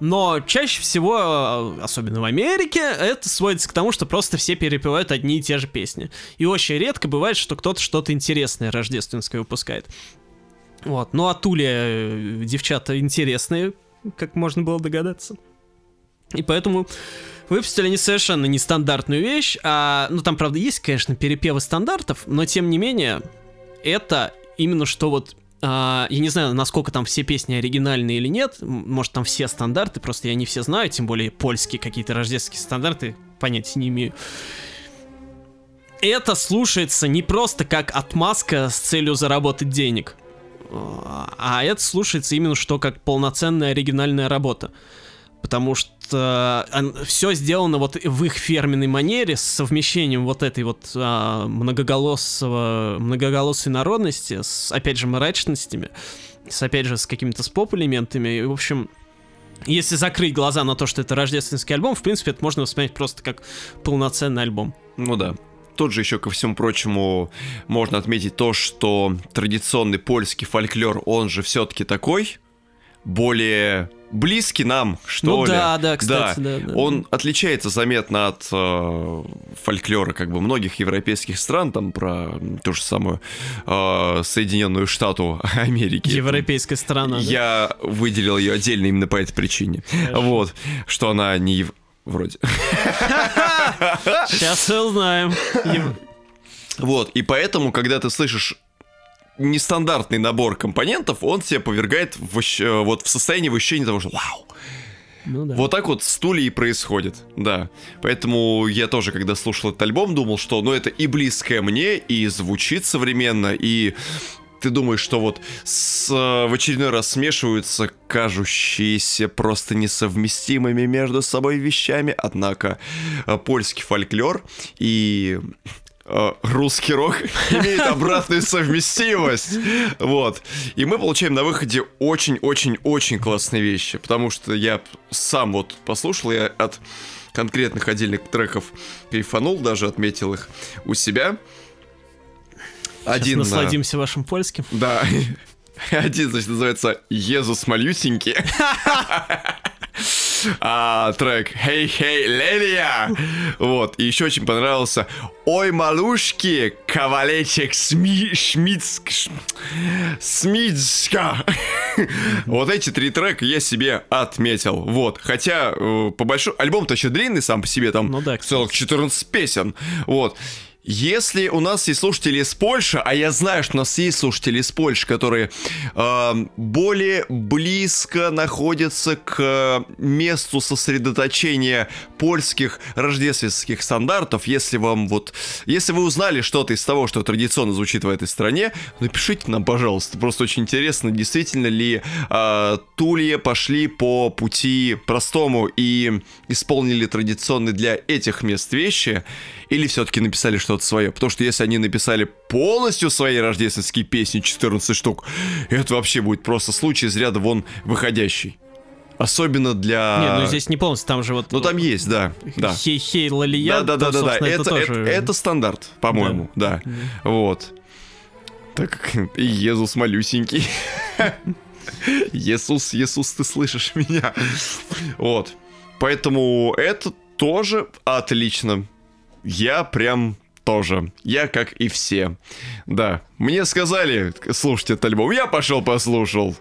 Но чаще всего, э, особенно в Америке, это сводится к тому, что просто все перепевают одни и те же песни. И очень редко бывает, что кто-то что-то интересное рождественское выпускает. Вот. Ну а Тули э, девчата интересные, как можно было догадаться. И поэтому выпустили они совершенно нестандартную вещь. А, ну, там, правда, есть, конечно, перепевы стандартов, но тем не менее, это именно что вот Uh, я не знаю, насколько там все песни оригинальные или нет. Может, там все стандарты, просто я не все знаю, тем более польские какие-то рождественские стандарты, понятия не имею. Это слушается не просто как отмазка с целью заработать денег, а это слушается именно что как полноценная оригинальная работа потому что все сделано вот в их фирменной манере с совмещением вот этой вот а, многоголосого, многоголосой народности с, опять же, мрачностями, с, опять же, с какими-то споп-элементами. И, в общем, если закрыть глаза на то, что это рождественский альбом, в принципе, это можно воспринять просто как полноценный альбом. Ну да. Тут же еще ко всему прочему можно отметить то, что традиционный польский фольклор, он же все-таки такой, более близкий нам, что ну, ли. да, да, кстати, да. да, да Он отличается заметно от э, фольклора как бы многих европейских стран, там про ту же самую э, Соединенную Штату Америки. Европейская страна. Я да? выделил ее отдельно именно по этой причине. Хорошо. Вот, что она не ев... вроде. Сейчас все узнаем. Вот, и поэтому, когда ты слышишь нестандартный набор компонентов, он тебя повергает в, вот в состояние в ощущение того, что вау, ну, да. Вот так вот с Тулей и происходит, да. Поэтому я тоже, когда слушал этот альбом, думал, что ну это и близкое мне, и звучит современно, и ты думаешь, что вот с, в очередной раз смешиваются кажущиеся просто несовместимыми между собой вещами, однако э, польский фольклор и Э, русский рок имеет обратную совместимость. Вот. И мы получаем на выходе очень-очень-очень классные вещи. Потому что я сам вот послушал, я от конкретных отдельных треков кайфанул, даже отметил их у себя. Один Сейчас насладимся вашим польским. Да. Один, значит, называется «Езус малюсенький» а, трек «Hey, hey, Лелия!» Вот, и еще очень понравился «Ой, малушки, кавалечек Сми... Шмицк... Смицка!» Вот эти три трека я себе отметил, вот. Хотя, э, по большому... Альбом-то еще длинный сам по себе, там ну, да, целых 14 песен, вот. Если у нас есть слушатели из Польши, а я знаю, что у нас есть слушатели из Польши, которые э, более близко находятся к месту сосредоточения польских рождественских стандартов, если вам вот, если вы узнали что-то из того, что традиционно звучит в этой стране, напишите нам, пожалуйста. Просто очень интересно, действительно ли э, Тулье пошли по пути простому и исполнили традиционные для этих мест вещи, или все-таки написали что-то свое. Потому что если они написали полностью свои рождественские песни, 14 штук, это вообще будет просто случай из ряда вон выходящий. Особенно для... Не, ну здесь не полностью, там же вот... Ну там есть, да. да. Хей-хей, лалия. Да-да-да-да, это, это, тоже... это, это стандарт, по-моему, да. да. Вот. Так Иисус малюсенький. Иисус, Иисус, ты слышишь меня? Вот. Поэтому это тоже отлично я прям тоже. Я как и все. Да. Мне сказали слушать этот альбом. Я пошел послушал.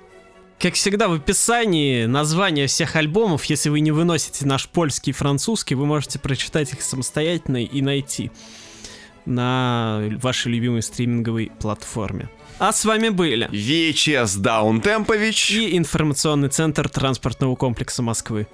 Как всегда в описании названия всех альбомов, если вы не выносите наш польский и французский, вы можете прочитать их самостоятельно и найти на вашей любимой стриминговой платформе. А с вами были VHS Даунтемпович и информационный центр транспортного комплекса Москвы.